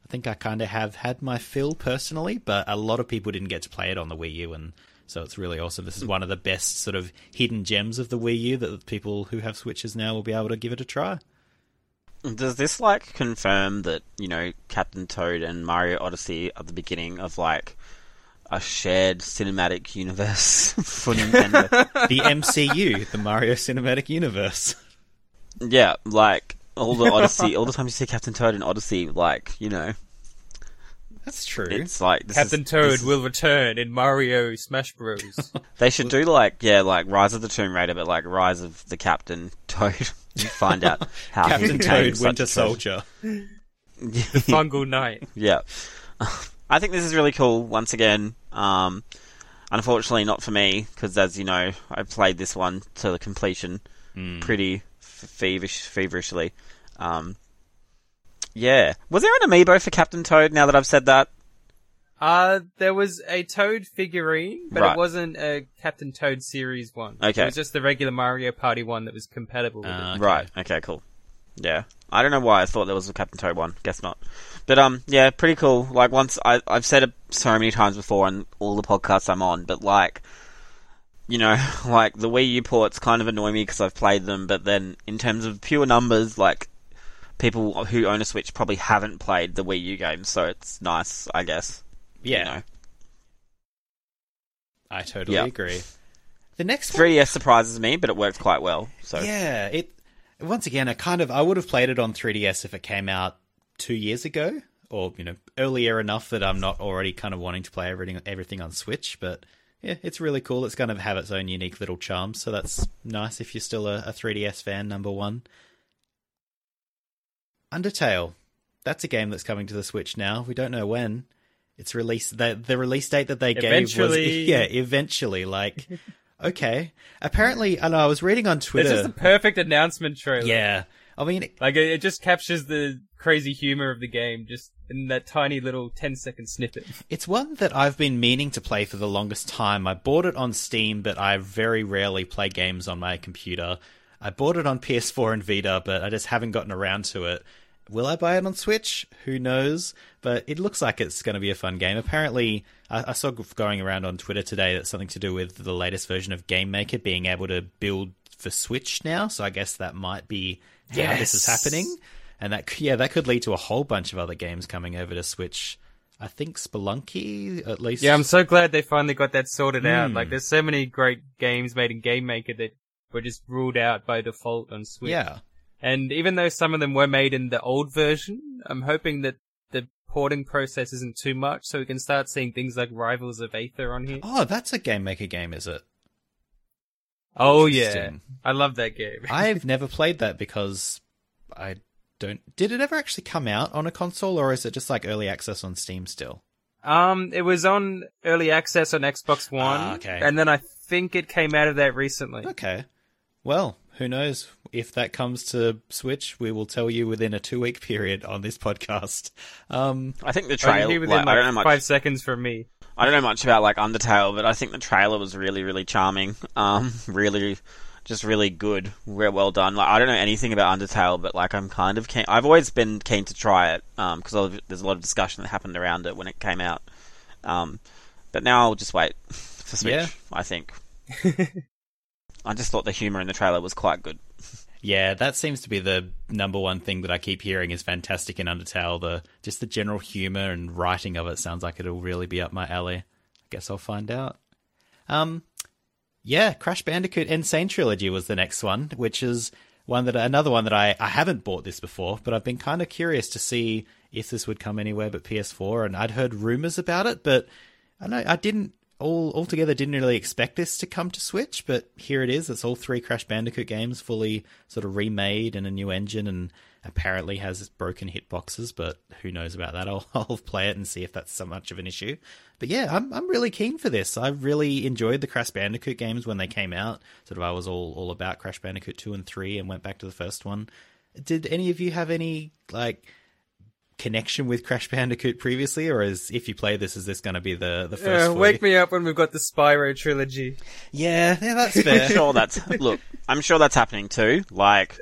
I think I kind of have had my fill personally, but a lot of people didn't get to play it on the Wii U, and so it's really awesome. This is one of the best sort of hidden gems of the Wii U that people who have Switches now will be able to give it a try. Does this like confirm that you know Captain Toad and Mario Odyssey are the beginning of like a shared cinematic universe for Nintendo? The MCU, the Mario Cinematic Universe. yeah, like all the Odyssey, all the time you see Captain Toad in Odyssey, like you know, That's true. it's like this Captain is, Toad this is- will return in Mario Smash Bros. They should do like yeah, like Rise of the Tomb Raider, but like Rise of the Captain Toad. You find out how Captain became Toad, such Winter. Soldier. the Fungal Knight. Yeah. I think this is really cool, once again. Um, unfortunately, not for me, because as you know, I played this one to the completion pretty f- feverish, feverishly. Um, yeah. Was there an amiibo for Captain Toad now that I've said that? Uh, there was a Toad figurine, but Right. it wasn't a Captain Toad series one. Okay. It was just the regular Mario Party one that was compatible with Uh, it. Okay. Right. Okay, cool. Yeah. I don't know why I thought there was a Captain Toad one. Guess not. But um, yeah, pretty cool. Like once I I've said it so many times before on all the podcasts I'm on, but like, you know, like the Wii U ports kind of annoy me because I've played them, but then in terms of pure numbers, like people who own a Switch probably haven't played the Wii U games, so it's nice, I guess. Yeah, You know. I totally Yeah. agree. The next 3DS surprises me, but it works quite well. So yeah, it once again, I kind of I would have played it on 3DS if it came out two years ago, or you know, earlier enough that I'm not already kind of wanting to play everything everything on Switch. But yeah, it's really cool. It's going to have its own unique little charm, so that's nice if you're still a, a 3DS fan. Number one, Undertale. That's a game that's coming to the Switch now. We don't know when. It's released. The the release date that they gave was yeah, eventually. Like, okay. Apparently, I know I was reading on Twitter. This is the perfect announcement trailer. Yeah. I mean, Like, it, it just captures the crazy humor of the game just in that tiny little 10 second snippet. it's one that I've been meaning to play for the longest time. I bought it on Steam, but I very rarely play games on my computer. I bought it on PS4 and Vita, but I just haven't gotten around to it. Will I buy it on Switch? Who knows? But it looks like it's going to be a fun game. Apparently, I, I saw going around on Twitter today that's something to do with the latest version of Game Maker being able to build for Switch now. So I guess that might be how this is happening. And that, yeah, that could lead to a whole bunch of other games coming over to Switch. I think Spelunky at least. Yeah, I'm so glad they finally got that sorted out. Hmm. Like, there's so many great games made in Game Maker that were just ruled out by default on Switch. yeah. And even though some of them were made in the old version, I'm hoping that the porting process isn't too much, so we can start seeing things like Rivals of Aether on here. Oh, that's a Game Maker game, is it? Oh yeah, I love that game. I've never played that because I don't. Did it ever actually come out on a console, or is it just like early access on Steam still? um, it was on early access on Xbox One, Ah, okay. and then I think it came out of that recently. Okay. Well, who knows if that comes to Switch? We will tell you within a two-week period on this podcast. Um, I think the trailer. hear within Like, I don't know much. five seconds from me. I don't know much about like Undertale, but I think the trailer was really, really charming. Um, really, just really good. Well done. Like I don't know anything about Undertale, but like I'm kind of keen. I've always been keen to try it. Um, because there's a lot of discussion that happened around it when it came out. Um, but now I'll just wait for Switch. Yeah. I think. I just thought the humor in the trailer was quite good. yeah, that seems to be the number one thing that I keep hearing is fantastic in Undertale. The just the general humor and writing of it sounds like it'll really be up my alley. I guess I'll find out. Um, yeah, Crash Bandicoot N. Sane Trilogy was the next one, which is one that another one that I I haven't bought this before, but I've been kind of curious to see if this would come anywhere but PS4, and I'd heard rumors about it, but I know I didn't all altogether didn't really expect this to come to Switch, but here it is. It's all three Crash Bandicoot games, fully sort of remade in a new engine, and apparently has broken hitboxes. But who knows about that? I'll, I'll play it and see if that's so much of an issue. But yeah, I'm I'm really keen for this. I really enjoyed the Crash Bandicoot games when they came out. Sort of, I was all all about Crash Bandicoot two and three, and went back to the first one. Did any of you have any like? Connection with Crash Bandicoot previously, or is if you play this, is this going to be the the first? Uh, wake me up when we've got the Spyro trilogy. Yeah, yeah, that's I'm sure that's look. I'm sure that's happening too. Like,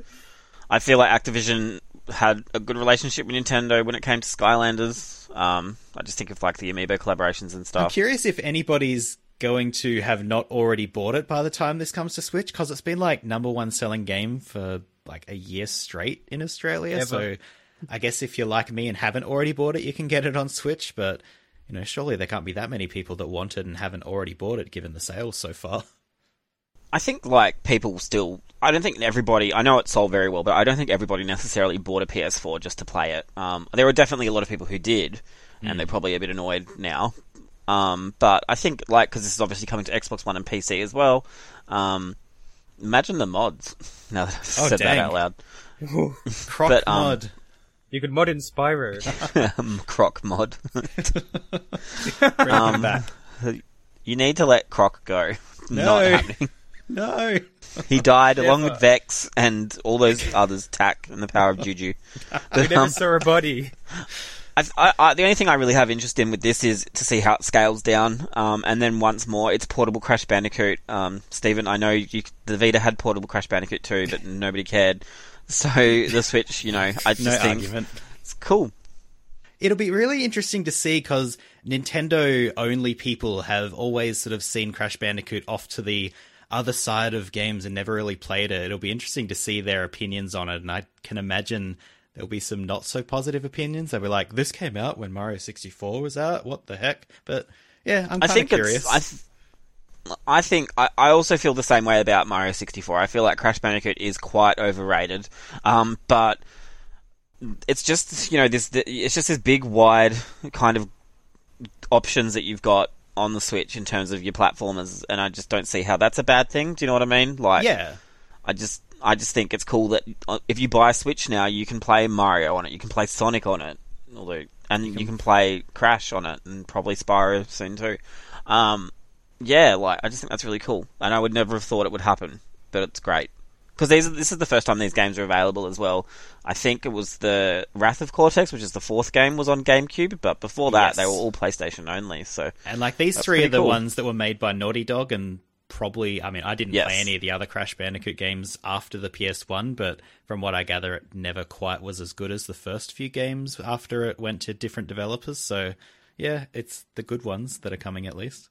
I feel like Activision had a good relationship with Nintendo when it came to Skylanders. Um, I just think of like the Amiibo collaborations and stuff. I'm curious if anybody's going to have not already bought it by the time this comes to Switch, because it's been like number one selling game for like a year straight in Australia. Ever. So I guess if you're like me and haven't already bought it, you can get it on Switch. But you know, surely there can't be that many people that want it and haven't already bought it, given the sales so far. I think like people still. I don't think everybody. I know it sold very well, but I don't think everybody necessarily bought a PS4 just to play it. Um, there were definitely a lot of people who did, and they're probably a bit annoyed now. Um, but I think like because this is obviously coming to Xbox One and PC as well. Um, imagine the mods. Now that I've Oh, said dang. that out loud, Croc But, um, mod. You could mod in Spyro. Croc mod. Bring um, you need to let Croc go. No. Not happening. No. He died along with Vexx and all those others, Tak and the power of Juju. we But, never um, saw a body. I, I, I, the only thing I really have interest in with this is to see how it scales down. Um, and then once more, it's portable Crash Bandicoot. Um, Steven, I know you, the Vita had portable Crash Bandicoot too, but nobody cared. So the Switch, you know, I just No think argument. it's cool. It'll be really interesting to see because Nintendo only people have always sort of seen Crash Bandicoot off to the other side of games and never really played it. It'll be interesting to see their opinions on it, and I can imagine there'll be some not so positive opinions. They'll be like, "This came out when Mario 64 was out. What the heck?" But yeah, I'm kind of curious. it's. I, th- I think I, I also feel the same way about Mario 64. I feel like Crash Bandicoot is quite overrated, um, but it's just you know this. It's just this big, wide kind of options that you've got on the Switch in terms of your platformers, and I just don't see how that's a bad thing. Do you know what I mean? Like, yeah, I just I just think it's cool that uh, if you buy a Switch now, you can play Mario on it, you can play Sonic on it, although and you can, play Crash on it, and probably Spyro soon too. Um, yeah, like I just think that's really cool, and I would never have thought it would happen, but it's great because these are, this is the first time these games are available as well. I think it was the Wrath of Cortex, which is the fourth game, was on GameCube, but before that Yes. they were all PlayStation only. So and like these three are the cool. ones that were made by Naughty Dog and. Probably, I mean, I didn't Yes. play any of the other Crash Bandicoot games after the PS1, but from what I gather, it never quite was as good as the first few games after it went to different developers. So, yeah, it's the good ones that are coming at least.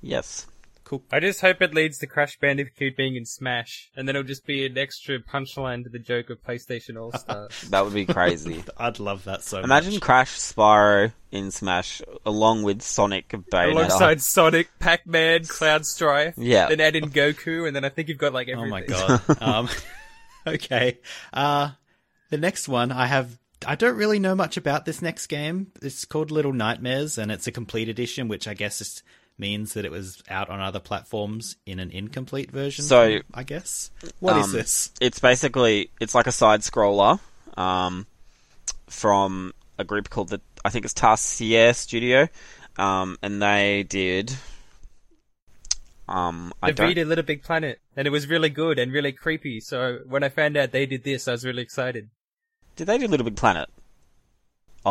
Yes, cool. I just hope it leads to Crash Bandicoot being in Smash, and then it'll just be an extra punchline to the joke of PlayStation All Stars. That would be crazy. I'd love that so much. Imagine much. Crash Spyro in Smash along with Sonic Bayonetta. Alongside Sonic, Pac-Man, Cloud Strife, Yeah. then add in Goku, and then I think you've got like everything. Oh my god. um, okay. Uh, the next one I have. I don't really know much about this next game. It's called Little Nightmares, and it's a complete edition, which I guess is, means that it was out on other platforms in an incomplete version. So- I guess. What is Um, this? It's basically it's like a side scroller um, from a group called the I think it's Tarsier Studio, um, and they did. Um, I The don't. Vita Little Big Planet, and it was really good and really creepy. So when I found out they did this, I was really excited. Did they do Little Big Planet?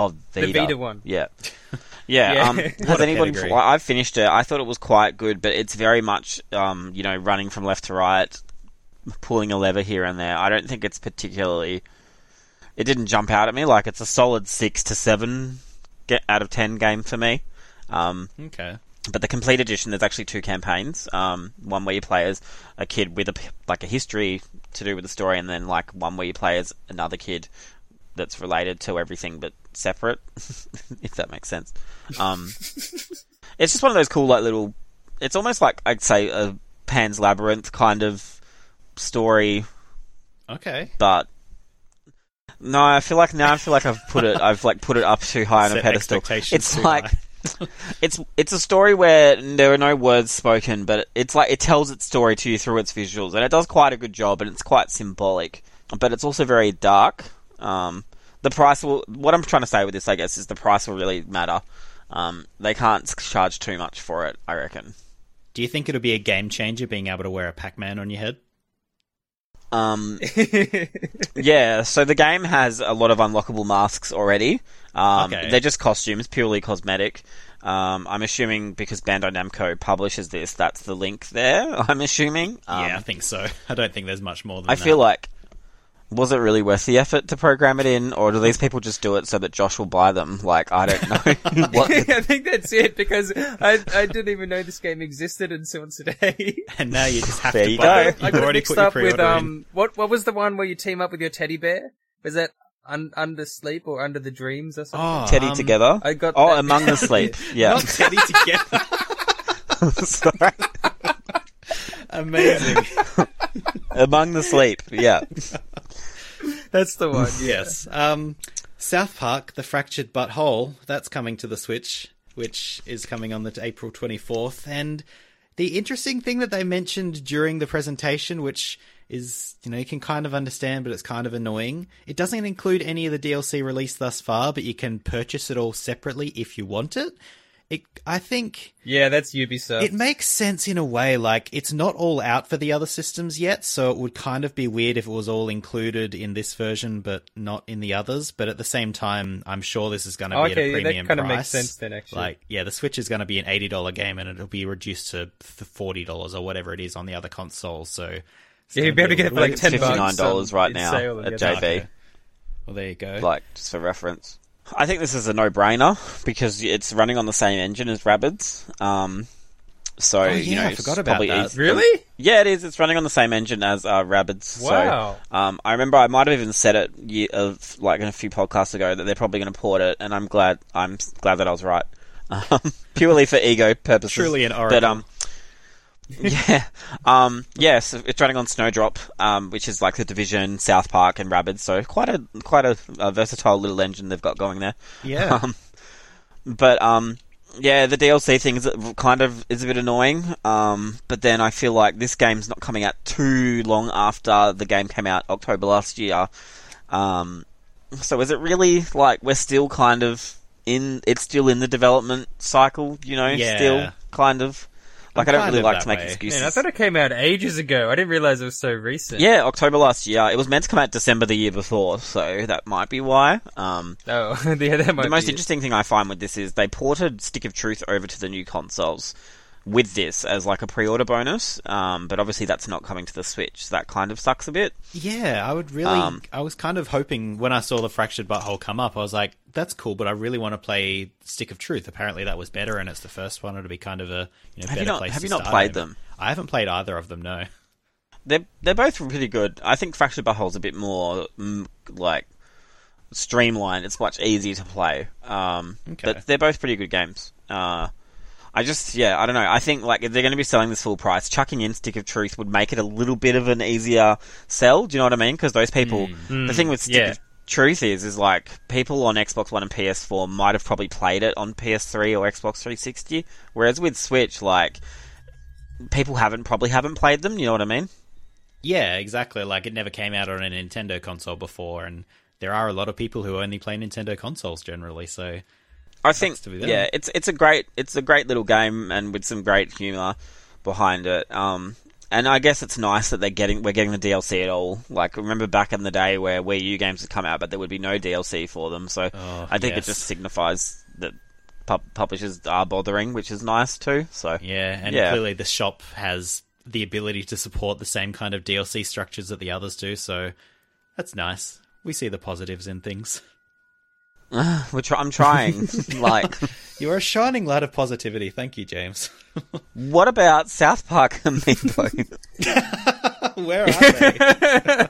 Oh, Vita. The Vita one. Yeah. Yeah. Yeah. Um, has anybody? category. well, I finished it. I thought it was quite good, but it's very much, um, you know, running from left to right, pulling a lever here and there. I don't think it's particularly. It didn't jump out at me like it's a solid six to seven get out of ten game for me. Um, Okay. but the complete edition, there's actually two campaigns. Um, one where you play as a kid with a p- like a history to do with the story, and then like one where you play as another kid that's related to everything but separate, if that makes sense. Um, it's just one of those cool like little. It's almost like I'd say a Pan's Labyrinth kind of story, Okay. but. No, I feel like now I feel like I've put it. I've like put it up too high on a pedestal. It's like it's it's a story where there are no words spoken, but it's like it tells its story to you through its visuals, and it does quite a good job, and it's quite symbolic, but it's also very dark. Um, the price will. What I'm trying to say with this, I guess, is the price will really matter. Um, they can't charge too much for it, I reckon. Do you think it'll be a game changer being able to wear a Pac-Man on your head? Um, yeah, so the game has a lot of unlockable masks already. Um, Okay. They're just costumes, purely cosmetic. Um, I'm assuming because Bandai Namco publishes this, that's the link there. I'm assuming. Um, yeah, I think so. I don't think there's much more than I that. feel like was it really worth the effort to program it in, or do these people just do it so that Josh will buy them? Like I don't know. what the- I think that's it because I I didn't even know this game existed until today. and now you just have There to you buy go. it. I You've got already mixed put your up with pre-order um what what was the one where you team up with your teddy bear? Was that un- under sleep or under the dreams or something? Oh, Teddy um, together. I got oh, that. among the sleep. Yeah. Not Teddy together. Sorry. Amazing. among the sleep. Yeah. That's the one. Yes. Um, South Park: The Fractured But Whole. That's coming to the Switch, which is coming on the April twenty fourth. And the interesting thing that they mentioned during the presentation, which is you know you can kind of understand, but it's kind of annoying. It doesn't include any of the DLC released thus far, but you can purchase it all separately if you want it. It, I think Yeah, that's Ubisoft. it makes sense in a way. Like, it's not all out for the other systems yet, so it would kind of be weird if it was all included in this version, but not in the others. But at the same time, I'm sure this is going to be Okay, at a that premium kinda price. makes sense then, actually. Like, yeah, the Switch is going to be an eighty dollar game, and it'll be reduced to forty dollars or whatever it is on the other consoles. So, yeah, you'd be able to get it for like ten bit bucks. $59 on- right now at and JB. get. Okay. Well, there you go. like just for reference. I think this is a no-brainer because it's running on the same engine as Rabbids. Um, so Oh, you know, I forgot about probably that. easy- Really? Yeah, it is. It's running on the same engine as uh, Rabbids. Wow. So, um, I remember I might have even said it ye- of like a few podcasts ago that they're probably going to port it, and I'm glad. I'm glad that I was right. Um, purely for ego purposes. Truly an But um, yeah, um, yes, it's running on Snowdrop, um, which is like the Division, South Park, and Rabbids. So quite a quite a, a versatile little engine they've got going there. yeah. Um, but um, yeah, the DLC thing is kind of is a bit annoying. Um, but then I feel like this game's not coming out too long after the game came out October last year. Um, so is it really like we're still kind of in? It's still in the development cycle, you know. Yeah. Still kind of. Like I'm I don't really like to make way. excuses. Man, I thought it came out ages ago. I didn't realize it was so recent. yeah, October last year. It was meant to come out December the year before, so that might be why. Um, Oh, yeah, that might the most be it. interesting thing I find with this is they ported Stick of Truth over to the new consoles with this as like a pre-order bonus. Um, but obviously that's not coming to the Switch. So that kind of sucks a bit. Yeah, I would really. Um, I was kind of hoping when I saw the Fractured But Whole come up, I was like, that's cool, but I really want to play Stick of Truth. Apparently, that was better, and it's the first one. It'll be kind of a you know Have better you not- place have to you not played them? I haven't played either of them. No. They're they're both pretty good. I think Fractured But Whole's a bit more mm, like streamlined. It's much easier to play. Um, Okay. But they're both pretty good games. Uh, I just yeah, I don't know. I think like if they're going to be selling this full price, chucking in Stick of Truth would make it a little bit of an easier sell. Do you know what I mean? Because those people, the thing with Stick yeah. of Truth is, is like people on Xbox One and PS4 might have probably played it on PS3 or Xbox 360, whereas with Switch, like people haven't probably haven't played them. You know what I mean? Yeah, exactly. Like it never came out on a Nintendo console before, and there are a lot of people who only play Nintendo consoles generally. So I think yeah, it's it's a great it's a great little game and with some great humor behind it. Um, and I guess it's nice that they're getting we're getting the DLC at all. Like remember back in the day where Wii U games would come out, but there would be no DLC for them. So Oh, I think yes. it just signifies that pub- publishers are bothering, which is nice too. So yeah, and Yeah. clearly the shop has the ability to support the same kind of DLC structures that the others do. So that's nice. We see the positives in things. we're try- I'm trying. like, You are a shining light of positivity. Thank you, James. what about South Park Amiibo? Where are they?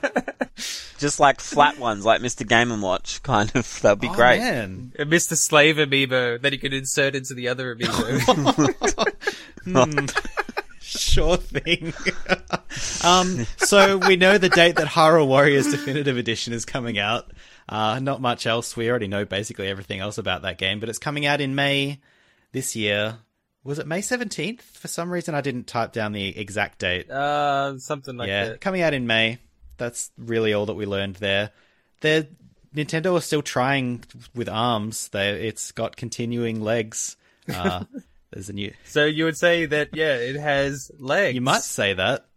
just like flat ones, like Mr. Game and Watch, kind of. That'd be Oh, great. man. A Mr. Slave amiibo that you could insert into the other amiibo. Sure thing. um, so we know the date that Hyrule Warriors Definitive Edition is coming out. Uh, not much else. We already know basically everything else about that game, but it's coming out in May this year. Was it May 17th? For some reason, I didn't type down the exact date. uh, something like yeah, that. coming out in May. That's really all that we learned there. They're, Nintendo is still trying with ARMS. They, it's got continuing legs. Uh, there's a new. So you would say that yeah, it has legs. You might say that.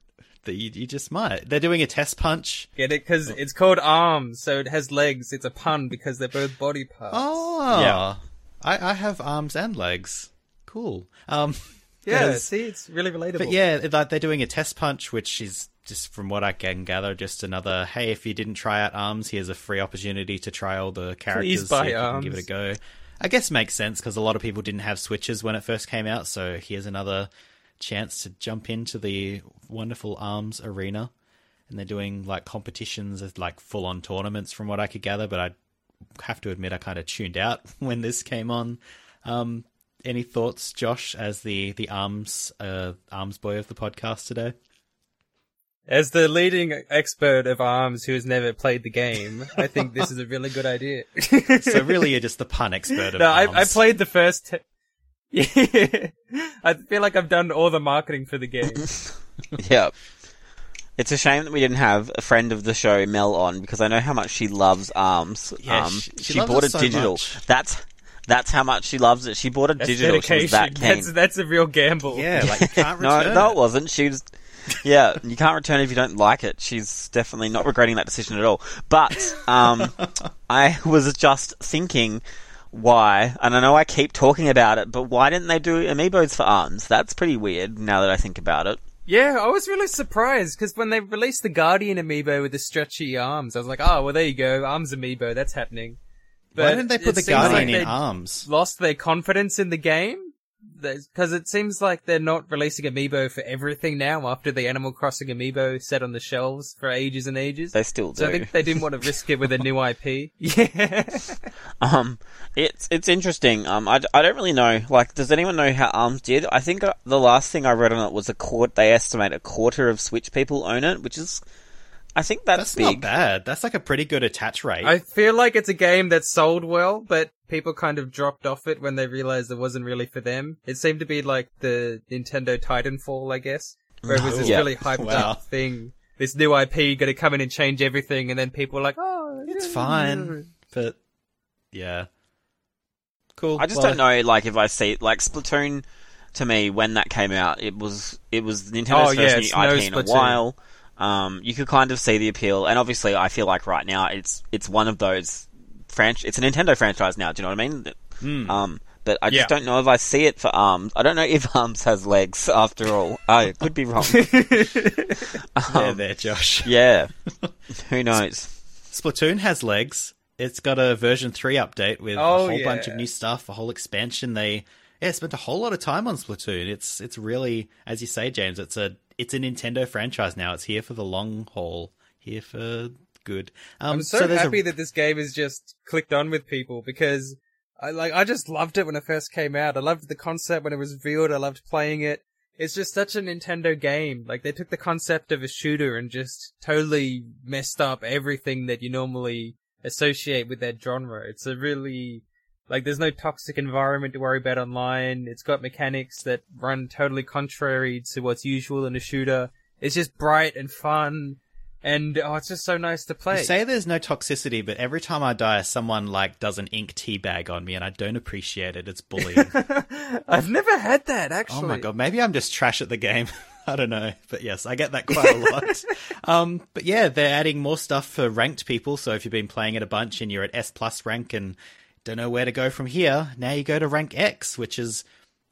That you, you just might. They're doing a test punch. get it because it's called arms, so it has legs. It's a pun because they're both body parts. Oh, Yeah. I, I have arms and legs. Cool. Um, yeah. there's- See, it's really relatable. but yeah, like they're doing a test punch, which is just from what I can gather, just another. Hey, if you didn't try out arms, here's a free opportunity to try all the characters. buy see if you can give it a go. I guess makes sense because a lot of people didn't have switches when it first came out, so here's another chance to jump into the wonderful arms arena. And they're doing like competitions, as like full on tournaments, from what I could gather. But I have to admit, I kind of tuned out when this came on. Um, any thoughts, Josh, as the the arms uh, arms boy of the podcast today? As the leading expert of arms who has never played the game, I think this is a really good idea. So really, you're just the pun expert of no, I. I played the first. Te- yeah, I feel like I've done all the marketing for the game. Yep. It's a shame that we didn't have a friend of the show, Mel, on because I know how much she loves arms. Yeah, um, she- she she loves bought it it so digital. much. That's that's how much she loves it. She bought it That's digital. She was dedication. that keen. That's that's a real gamble. Yeah, like you can't no, return no, it. it wasn't. She was. Yeah, you can't return it if you don't like it. She's definitely not regretting that decision at all. But um, I was just thinking why, and I know I keep talking about it, but why didn't they do amiibos for arms? That's pretty weird. Now that I think about it. Yeah, I was really surprised because when they released the Guardian amiibo with the stretchy arms, I was like, oh, well, there you go, arms amiibo, that's happening. But Why didn't they put the Guardian like in arms? Lost their confidence in the game because it seems like they're not releasing amiibo for everything now after the Animal Crossing amiibo sat on the shelves for ages and ages. They still do. so I think they didn't want to risk it with a new IP. Yeah. Um, it's it's interesting. Um, I, I don't really know. Like, does anyone know how Arms did? I think uh, the last thing I read on it was a quart. They estimate a quarter of Switch people own it, which is, I think that's, That's big. not bad. That's like a pretty good attach rate. I feel like it's a game that sold well, but people kind of dropped off it when they realized it wasn't really for them. It seemed to be like the Nintendo Titanfall, I guess, where it was this Yeah. really hyped Wow. up thing. This new IP going to come in and change everything, and then people were like, "Oh, It's fine, but yeah, cool. I just Well, don't know. Like, if I see like Splatoon, to me, when that came out, it was it was Nintendo's Oh, first it's new no IP in a while. Um, you could kind of see the appeal, and obviously, I feel like right now it's it's one of those franch. It's a Nintendo franchise now. Do you know what I mean? Hmm. Um, but I just Yeah. don't know if I see it for Arms. I don't know if Arms has legs. After all, I could be wrong. There, there, Josh. yeah, who knows? Splatoon has legs. It's got a version three update with Oh, a whole bunch of new stuff, a whole expansion. They yeah spent a whole lot of time on Splatoon. It's it's really, as you say, James. It's a it's a Nintendo franchise now. It's here for the long haul. Here for good. Um, I'm so, a- happy that this game has just clicked on with people because I like I just loved it when it first came out. I loved the concept when it was revealed. I loved playing it. It's just such a Nintendo game. Like they took the concept of a shooter and just totally messed up everything that you normally associate with that genre. It's a really like there's no toxic environment to worry about online. It's got mechanics that run totally contrary to what's usual in a shooter. It's just bright and fun. And oh, it's just so nice to play. You say there's no toxicity, but every time I die, someone like does an ink tea bag on me, and I don't appreciate it. It's bullying. I've never had that actually. Oh my god, maybe I'm just trash at the game. I don't know, but yes, I get that quite a lot. um, but yeah, they're adding more stuff for ranked people. So if you've been playing it a bunch and you're at S plus rank and don't know where to go from here, now you go to rank X, which is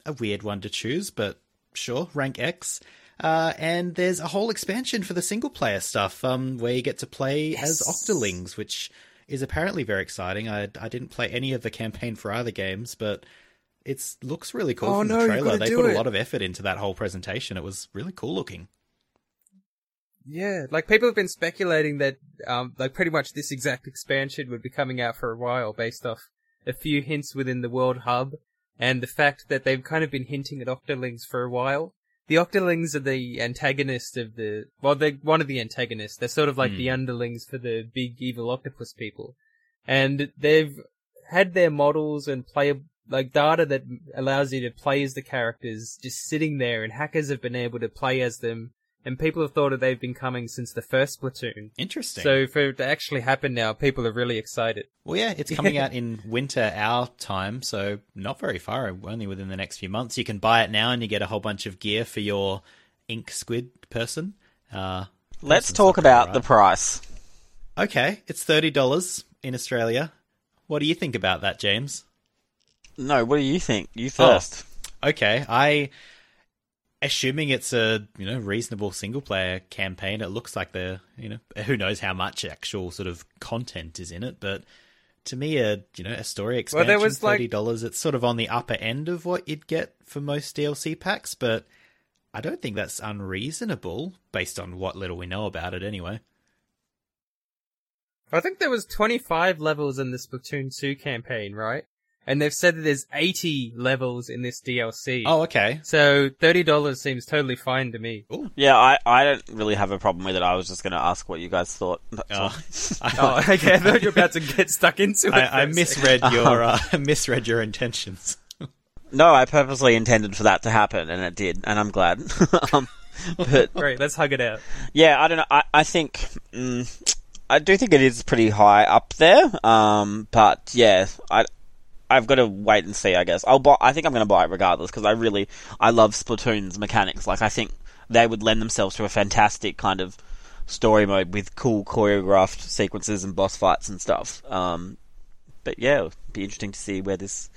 a weird one to choose, but sure, rank X. Uh, and there's a whole expansion for the single player stuff, um, where you get to play as Octolings, which is apparently very exciting. I I didn't play any of the campaign for either games, but it looks really cool Oh, from no, the trailer. They put a lot of effort into that whole presentation. It was really cool looking. Yeah, like people have been speculating that, um, like pretty much this exact expansion would be coming out for a while based off a few hints within the World Hub and the fact that they've kind of been hinting at Octolings for a while. The Octolings are the antagonist of the, well, they're one of the antagonists. They're sort of like Hmm. the underlings for the big evil octopus people. And they've had their models and play, like data that allows you to play as the characters just sitting there and hackers have been able to play as them and people have thought that they've been coming since the first Splatoon. Interesting. So for it to actually happen now, people are really excited. well, yeah, it's coming out in winter our time, so not very far. Only within the next few months. You can buy it now, and you get a whole bunch of gear for your ink squid person. Uh, Let's talk not very about the price. Okay, it's thirty dollars in Australia. What do you think about that, James? No, what do you think? You Oh. first. Okay, I assuming it's a you know reasonable single player campaign. It looks like the you know who knows how much actual sort of content is in it, but to me, a you know a story Well, expansion there was, thirty dollars. It's sort of on the upper end of what you'd get for most DLC packs, but I don't think that's unreasonable based on what little we know about it. Anyway, I think there was 25 levels in the Splatoon 2 campaign, right? And they've said that there's 80 levels in this DLC. oh okay, So $30 seems totally fine to me. Yeah, I, I don't really have a problem with it. I was just going to ask what you guys thought. Oh, Oh, okay. I thought you were about to get stuck into it. I, I for second. misread your uh, misread your intentions. No, I purposely intended for that to happen, and it did, and I'm glad. um, but Great, let's hug it out. yeah, I don't know. I, I think mm, I do think it is pretty high up there. Um, but yeah, I I've got to wait and see. I guess I'll buy. I think I'm going to buy it regardless because I really I love Splatoon's mechanics. Like I think they would lend themselves to a fantastic kind of story mode with cool choreographed sequences and boss fights and stuff. Um, but yeah, it'll be interesting to see where this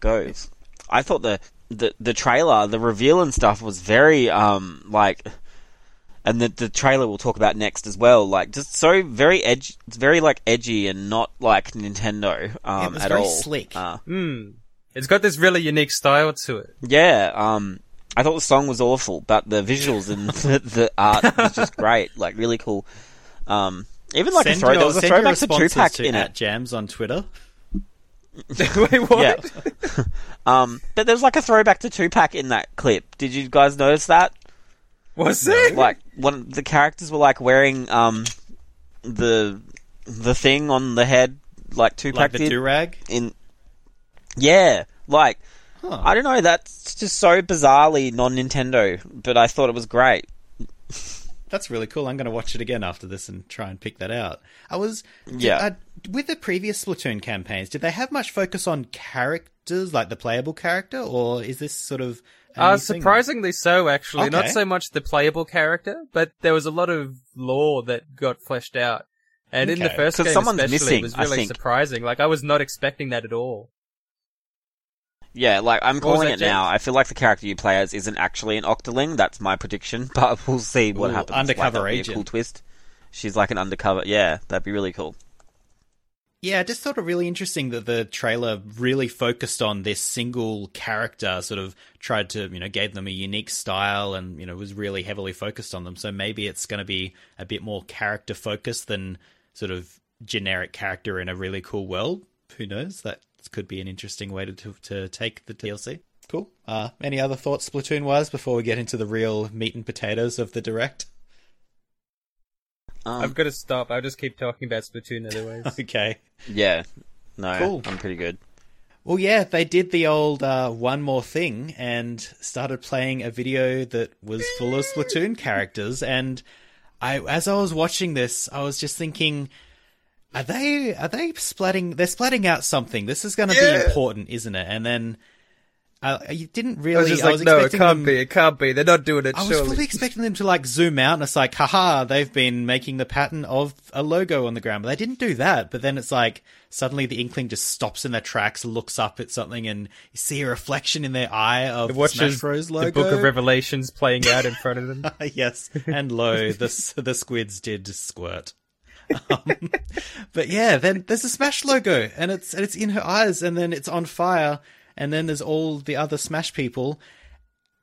goes. I thought the the the trailer, the reveal and stuff was very um like and the the trailer we'll talk about next as well, like just so very edgy, it's very like edgy and not like Nintendo um it was at very all. slick. Uh, Hmm. It's got this really unique style to it. yeah, um I thought the song was awful, but the visuals and the, the art was just great, like really cool. Um even like a throw, your- there was a throwback to responses Tupac to in at it. Jams on Twitter. Wait, what? Yeah. Um, but there's like a throwback to Tupac in that clip. Did you guys notice that? Was it? like one the characters were like wearing um the the thing on the head like two Like the do rag. in yeah like Huh. I don't know that's just so bizarrely non Nintendo but I thought it was great That's really cool. I'm going to watch it again after this and try and pick that out. I was Yeah. uh, with the previous Splatoon campaigns. Did they have much focus on characters, like the playable character, or is this sort of Uh, surprisingly so, actually. Not so much the playable character, but there was a lot of lore that got fleshed out. And in the first first 'Cause game someone's especially, missing, it was I really think. surprising. Like, I was not expecting that at all. yeah like I'm What calling that, it now I feel like the character you play as isn't actually an Octoling that's my prediction but we'll see what Ooh, happens undercover like, that'd be a agent. cool twist she's like an undercover yeah that'd be really cool Yeah, I just thought it really interesting that the trailer really focused on this single character, sort of tried to, you know, gave them a unique style and, you know, was really heavily focused on them. So maybe it's going to be a bit more character focused than sort of generic character in a really cool world. Who knows? That could be an interesting way to, to, to take the DLC. Cool. Uh, any other thoughts Splatoon wise before we get into the real meat and potatoes of the direct? Um, I've got to stop. I'll just keep talking about Splatoon otherwise. Okay. yeah, no, Cool. I'm pretty good. Well, yeah, they did the old uh, one more thing and started playing a video that was full of Splatoon characters. And I, as I was watching this, I was just thinking, are they are they splatting? They're splatting out something. This is going to Yeah. be important, isn't it? And then uh, you didn't really. I was just like, no, it can't them- be. It can't be. They're not doing it. I was surely. fully expecting them to like zoom out, and it's like, haha, they've been making the pattern of a logo on the ground, but they didn't do that. But then it's like suddenly the inkling just stops in their tracks, looks up at something, and you see a reflection in their eye of the Smash Bros logo. the Book of Revelations playing out in front of them. yes, and lo, the the squids did squirt. Um, but yeah, then there's a Smash logo, and it's and it's in her eyes, and then it's on fire, and then there's all the other Smash people.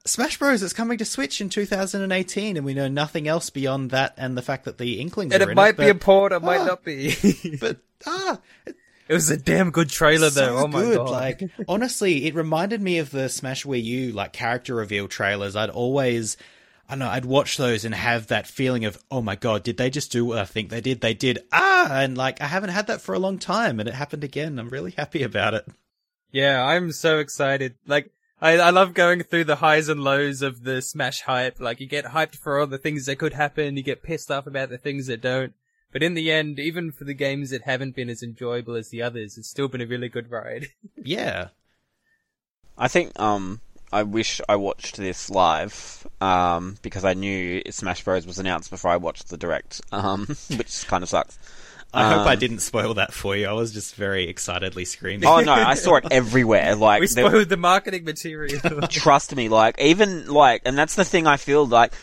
Smash Bros. is coming to Switch in 2018, and we know nothing else beyond that, and the fact that the Inklings and are it might be a port, it might Ah. not be. but ah, it- it was a damn good trailer, so though. Oh my good. god! Like honestly, it reminded me of the Smash Wii U like character reveal trailers. I'd always, I don't know, I'd watch those and have that feeling of, oh my god, did they just do what I think they did? They did. Ah, and like I haven't had that for a long time, and it happened again. I'm really happy about it. Yeah, I'm so excited. Like, I, I love going through the highs and lows of the Smash hype. Like, you get hyped for all the things that could happen, you get pissed off about the things that don't. But in the end, even for the games that haven't been as enjoyable as the others, it's still been a really good ride. Yeah, I think um I wish I watched this live um because I knew Smash Bros was announced before I watched the direct um which kind of sucks. I hope I Um, didn't spoil that for you. I was just very excitedly screaming. Oh no, I saw it everywhere. Like we there- the marketing material. trust me, like even like, and that's the thing I feel like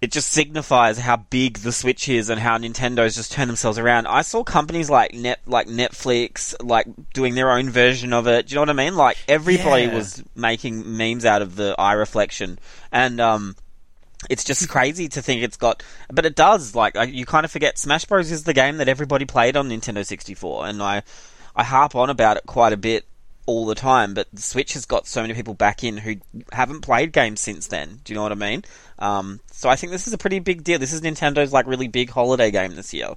it just signifies how big the Switch is and how Nintendo's just turned themselves around. I saw companies like Net, like Netflix, like doing their own version of it. Do you know what I mean? Like everybody Yeah. was making memes out of the eye reflection, and um, it's just crazy to think it's got, but it does. Like you kind of forget Smash Bros is the game that everybody played on Nintendo 64, and I, I harp on about it quite a bit all the time. But the Switch has got so many people back in who haven't played games since then. Do you know what I mean? Um, so I think this is a pretty big deal. This is Nintendo's like really big holiday game this year.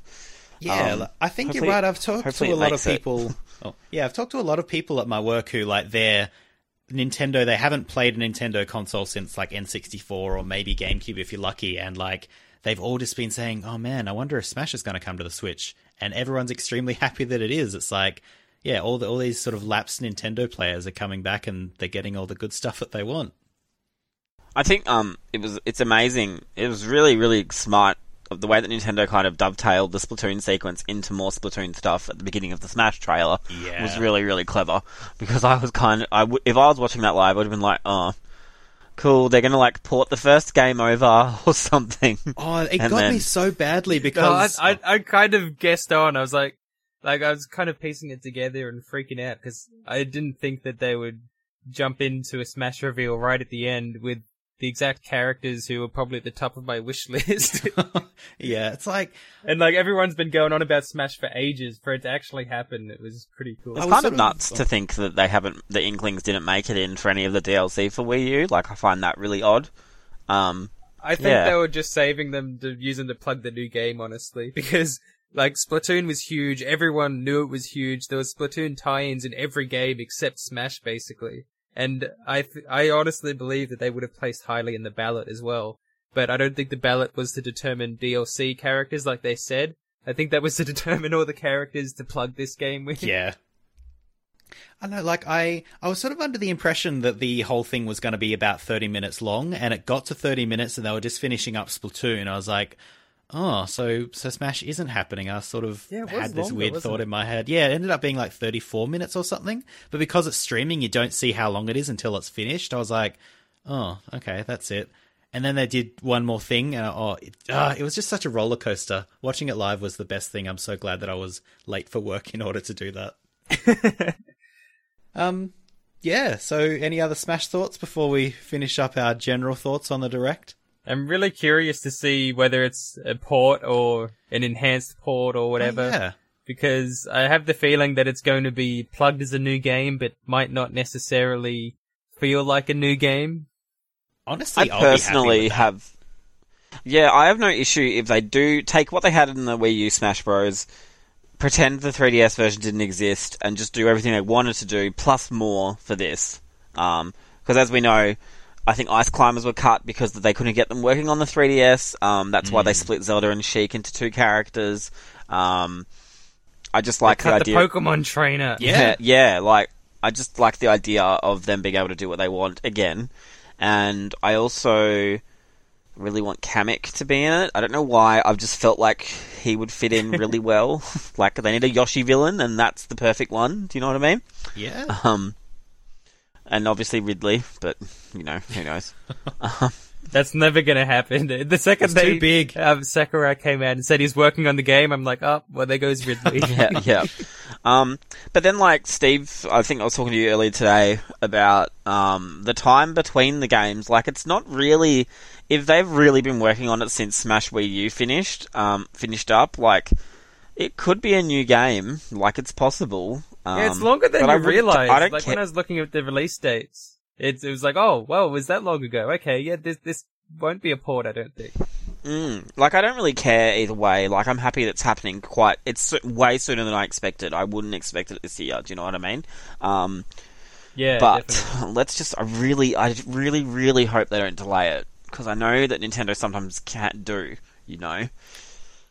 Yeah, Um, I think you're right. I've talked to a lot of people. Oh, yeah, I've talked to a lot of people at my work who like their Nintendo. They haven't played a Nintendo console since like N64 or maybe GameCube if you're lucky, and like they've all just been saying, "Oh man, I wonder if Smash is going to come to the Switch," and everyone's extremely happy that it is. It's like. Yeah, all the, all these sort of lapsed Nintendo players are coming back and they're getting all the good stuff that they want. I think um it was it's amazing. It was really really smart of the way that Nintendo kind of dovetailed the Splatoon sequence into more Splatoon stuff at the beginning of the Smash trailer. Yeah. was really really clever because I was kind of I w- if I was watching that live, I would have been like, oh. Cool, they're gonna like port the first game over or something. Oh, it And got then- me so badly no, I, because I, I kind of guessed on. I was like, like I was kind of piecing it together and freaking out because I didn't think that they would jump into a Smash reveal right at the end with the exact characters who were probably at the top of my wish list. yeah, it's like and like everyone's been going on about Smash for ages. For it to actually happen, it was pretty cool. It's kind of of- nuts to think that they haven't, the Inklings didn't make it in for any of the DLC for Wii U. Like, I find that really odd. Um, I think Yeah. they were just saving them to use them to plug the new game, honestly, because like Splatoon was huge. Everyone knew it was huge. There was Splatoon tie-ins in every game except Smash, basically. And I, th- I honestly believe that they would have placed highly in the ballot as well. But I don't think the ballot was to determine DLC characters like they said. I think that was to determine all the characters to plug this game with. Yeah. I know, like I, I was sort of under the impression that the whole thing was going to be about thirty minutes long, and it got to thirty minutes, and they were just finishing up Splatoon. I was like, oh, so so Smash isn't happening. I sort of Yeah, had this longer, weird thought it? in my head. Yeah, it ended up being like thirty-four minutes or something. But because it's streaming, you don't see how long it is until it's finished. I was like, oh, okay, that's it. and then they did one more thing, and oh, it, uh, it was just such a roller coaster. Watching it live was the best thing. I'm so glad that I was late for work in order to do that. um, yeah. So, any other Smash thoughts before we finish up our general thoughts on the direct? I'm really curious to see whether it's a port or an enhanced port or whatever. Oh, yeah. Because I have the feeling that it's going to be plugged as a new game, but might not necessarily feel like a new game. Honestly, I I'll be happy personally with that. have. Yeah, I have no issue if they do take what they had in the Wii U Smash Bros, pretend the 3DS version didn't exist, and just do everything they wanted to do, plus more for this. Um, because as we know, I think Ice Climbers were cut because they couldn't get them working on the 3DS. Um, that's why Mm. they split Zelda and Sheik into two characters. Um, I just like the Cut idea. the Pokemon trainer. Yeah. yeah, like I just like the idea of them being able to do what they want again, and I also really want Kamek to be in it. I don't know why. I've just felt like he would fit in really well. like they need a Yoshi villain, and that's the perfect one. Do you know what I mean? Yeah. Um, and obviously Ridley, but you know who knows. That's never gonna happen. The second It's they, too big. Um, Sakurai came out and said he's working on the game, I'm like, oh, well, there goes Ridley. yeah, yeah. Um, but then, like Steve, I think I was talking to you earlier today about um, the time between the games. Like, it's not really if they've really been working on it since Smash Wii U finished, um, finished up. Like, it could be a new game. Like, it's possible. Um, yeah, it's longer than you realize. I don't Like care. when I was looking at the release dates, it, it was like, oh, well, was that long ago? Okay, yeah, this this won't be a port, I don't think. Mm, like I don't really care either way. Like I'm happy that's happening quite. It's so- way sooner than I expected. I wouldn't expect it this year. Do you know what I mean? Um, Yeah, but definitely. let's just. I really, I really, really hope they don't delay it because I know that Nintendo sometimes can't do. You know.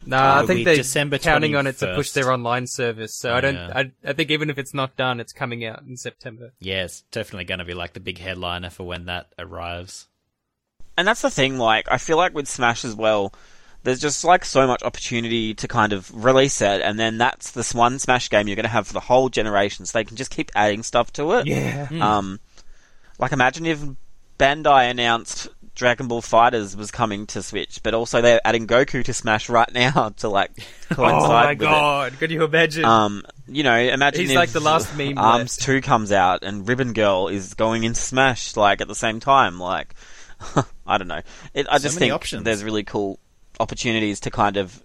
Nah, It'll I think they're December counting on it to push their online service. So I don't. Yeah. I, I think even if it's not done, it's coming out in September. Yeah, it's definitely going to be like the big headliner for when that arrives. And that's the thing. Like I feel like with Smash as well. There's just like so much opportunity to kind of release it, and then that's this one Smash game you're going to have for the whole generation, so they can just keep adding stuff to it. Yeah. Um, like imagine if Bandai announced Dragon Ball FighterZ was coming to Switch, but also they're adding Goku to Smash right now to like coincide Oh my with god! Could you imagine? Um, you know, imagine He's if like the last meme Arms. Two comes out and Ribbon Girl is going into Smash like at the same time. Like, I don't know. It, I So just many think options. there's really cool opportunities to kind of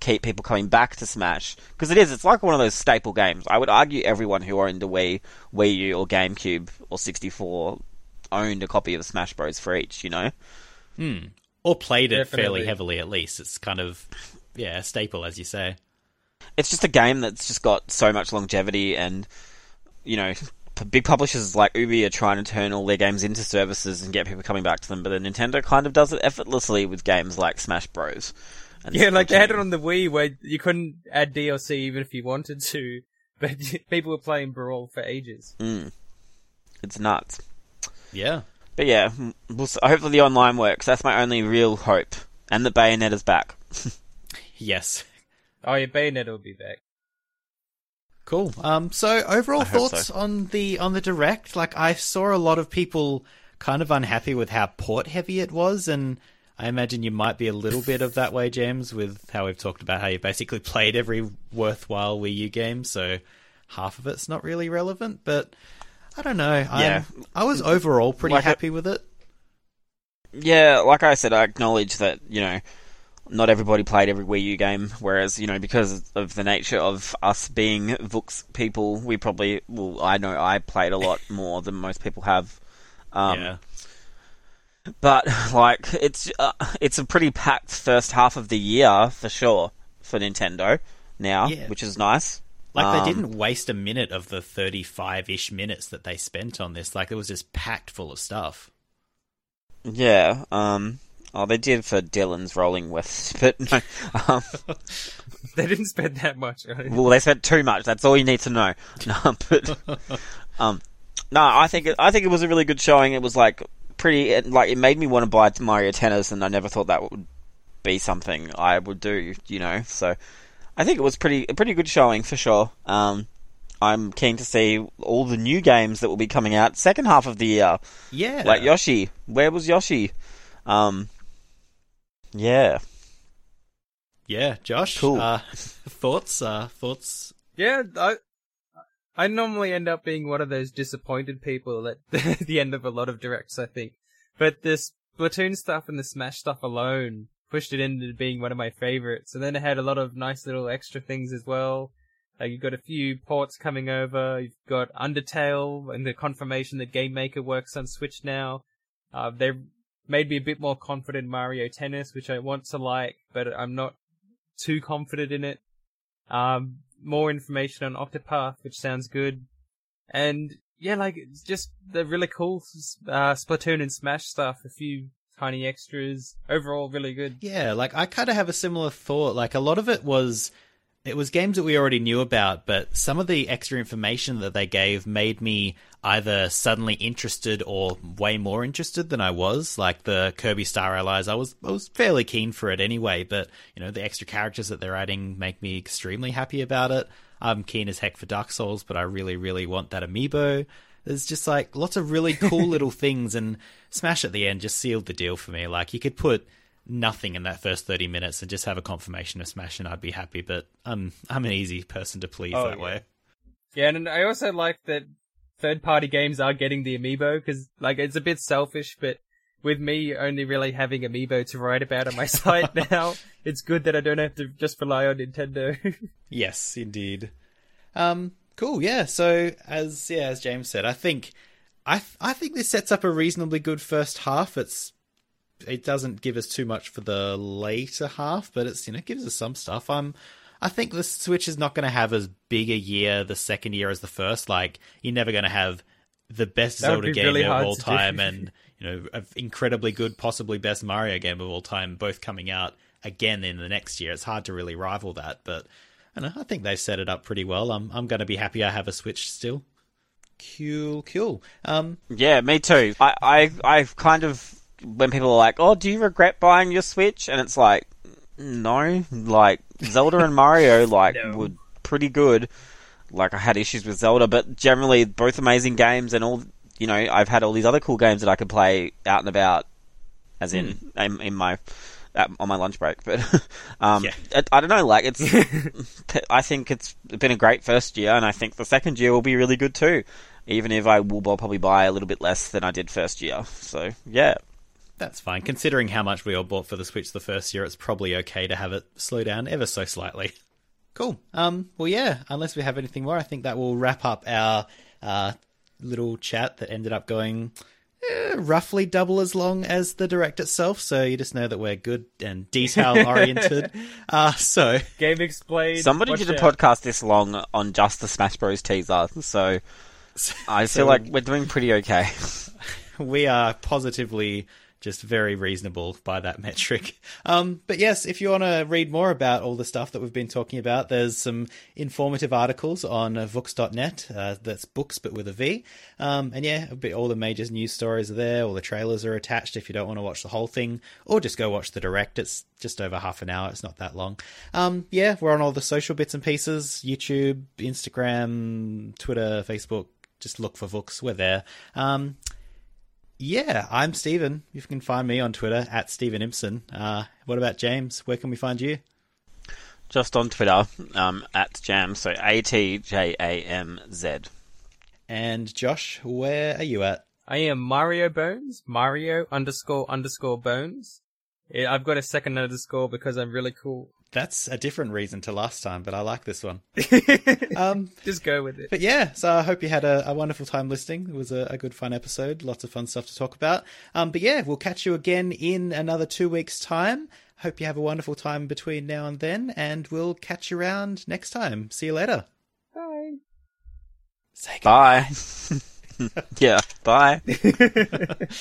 keep people coming back to Smash because it is. It's like one of those staple games. I would argue everyone who are into Wii, Wii U, or GameCube or 64 owned a copy of Smash Bros. for each. You know. Or played it fairly heavily, at least. It's kind of, yeah, a staple, as you say. it's just a game that's just got so much longevity and you know p- big publishers like Ubi are trying to turn all their games into services and get people coming back to them but then Nintendo kind of does it effortlessly with games like Smash Bros And yeah, like they had it on the Wii where you couldn't add DLC even if you wanted to, but people were playing Brawl for ages. Mm. it's nuts Yeah. but yeah we'll, hopefully the online works that's my only real hope and the bayonet is back Yes. Oh yeah, bayonet will be back. Cool. Um, so overall I thoughts so. on the on the direct? Like I saw a lot of people kind of unhappy with how port heavy it was, and I imagine you might be a little bit of that way, James, with how we've talked about how you basically played every worthwhile Wii U game, so half of it's not really relevant. But I don't know. Yeah. I'm, I was overall pretty Like it- happy with it. Yeah, like I said, I acknowledge that, you know, not everybody played every Wii U game, whereas, you know, because of the nature of us being Vooks people, we probably, well, I know I played a lot more than most people have. Um, yeah. But, like, it's, uh, it's a pretty packed first half of the year, for sure, for Nintendo now, Yeah. which is nice. Like Um, they didn't waste a minute of the thirty-five-ish minutes that they spent on this. Like it was just packed full of stuff. Yeah, um, oh, they did for Dillon's Rolling with but no, um, They didn't spend that much on it. Well, they spent too much. That's all you need to know. No, but um, no, I think it, I think it was a really good showing. It was like pretty, it, like it made me want to buy Mario Tennis, and I never thought that would be something I would do. You know, so I think it was pretty a pretty good showing for sure. Um, I'm keen to see all the new games that will be coming out second half of the year, Yeah. like Yoshi. Where was Yoshi? Um, yeah. Yeah, Josh. Cool. Uh, thoughts? Uh, thoughts? Yeah, I I normally end up being one of those disappointed people at the end of a lot of directs, I think. But this Splatoon stuff and the Smash stuff alone pushed it into being one of my favorites. And then it had a lot of nice little extra things as well. Uh, you've got a few ports coming over. You've got Undertale and the confirmation that Game Maker works on Switch now. Uh, they made me a bit more confident in Mario Tennis, which I want to like, but I'm not too confident in it. Um, more information on Octopath, which sounds good. And yeah, like just the really cool uh, Splatoon and Smash stuff. A few tiny extras. Overall, really good. Yeah, like I kind of have a similar thought. Like a lot of it was it was games that we already knew about, but some of the extra information that they gave made me either suddenly interested or way more interested than I was. Like the Kirby Star Allies, I was I was fairly keen for it anyway, but you know the extra characters that they're adding make me extremely happy about it. I'm keen as heck for Dark Souls, but I really really want that amiibo. There's just like lots of really cool little things, and Smash at the end just sealed the deal for me. Like you could put nothing in that first 30 minutes and just have a confirmation of Smash and I'd be happy, but I'm I'm an easy person to please Oh, that yeah. way. Yeah, and I also like that third party games are getting the amiibo because like it's a bit selfish, but with me only really having amiibo to write about on my site now, it's good that I don't have to just rely on Nintendo. Yes, indeed. Um, cool. Yeah. So as yeah, as James said, I think I th- I think this sets up a reasonably good first half. It's it doesn't give us too much for the later half, but it's you know gives us some stuff. I'm I think the Switch is not going to have as big a year the second year as the first. Like you're never going to have the best That Zelda be game really of all to do. time and you know an incredibly good, possibly best Mario game of all time, both coming out again in the next year. It's hard to really rival that, but I know. I think they've set it up pretty well. I'm I'm going to be happy I have a Switch still. Cool, cool. Um, Yeah, me too. I, I, I've kind of when people are like, "Oh, do you regret buying your Switch?" and it's like, no, like Zelda and Mario, like No. were pretty good. Like I had issues with Zelda, but generally both amazing games, and all you know, I've had all these other cool games that I could play out and about, as in in, in my. At, on my lunch break, but um, Yeah. it, I don't know. Like it's, I think it's been a great first year, and I think the second year will be really good too. Even if I will probably buy a little bit less than I did first year. So yeah, that's fine. Considering how much we all bought for the Switch the first year, it's probably okay to have it slow down ever so slightly. Cool. Um, well, yeah. Unless we have anything more, I think that will wrap up our uh, little chat that ended up going eh, roughly double as long as the direct itself. So you just know that we're good and detail oriented. uh, so Game explained. Somebody watch did a out. podcast this long on just the Smash Bros teaser, so I So- feel like we're doing pretty okay. we are positively just very reasonable by that metric. Um, but yes, if you want to read more about all the stuff that we've been talking about, there's some informative articles on uh, Vooks.net. Uh, that's books, but with a V. Um, and yeah, all the major news stories are there. All the trailers are attached if you don't want to watch the whole thing, or just go watch the direct. It's just over half an hour. It's not that long. Um, yeah, we're on all the social bits and pieces: YouTube, Instagram, Twitter, Facebook. Just look for Vux. We're there. Yeah, I'm Steven. You can find me on Twitter at Steven Impson. Uh, what about James? Where can we find you? Just on Twitter, um, at Jam, so A T J A M Z. And Josh, where are you at? I am Mario Bones. Mario underscore underscore Bones. I've got a second underscore because I'm really cool. That's a different reason to last time, but I like this one. Um, Just go with it. but yeah, so I hope you had a, a wonderful time listening. It was a, a good, fun episode. Lots of fun stuff to talk about. Um, but yeah, we'll catch you again in another two weeks' time. Hope you have a wonderful time between now and then, and we'll catch you around next time. See you later. Bye. Say Bye. yeah, bye. Bye.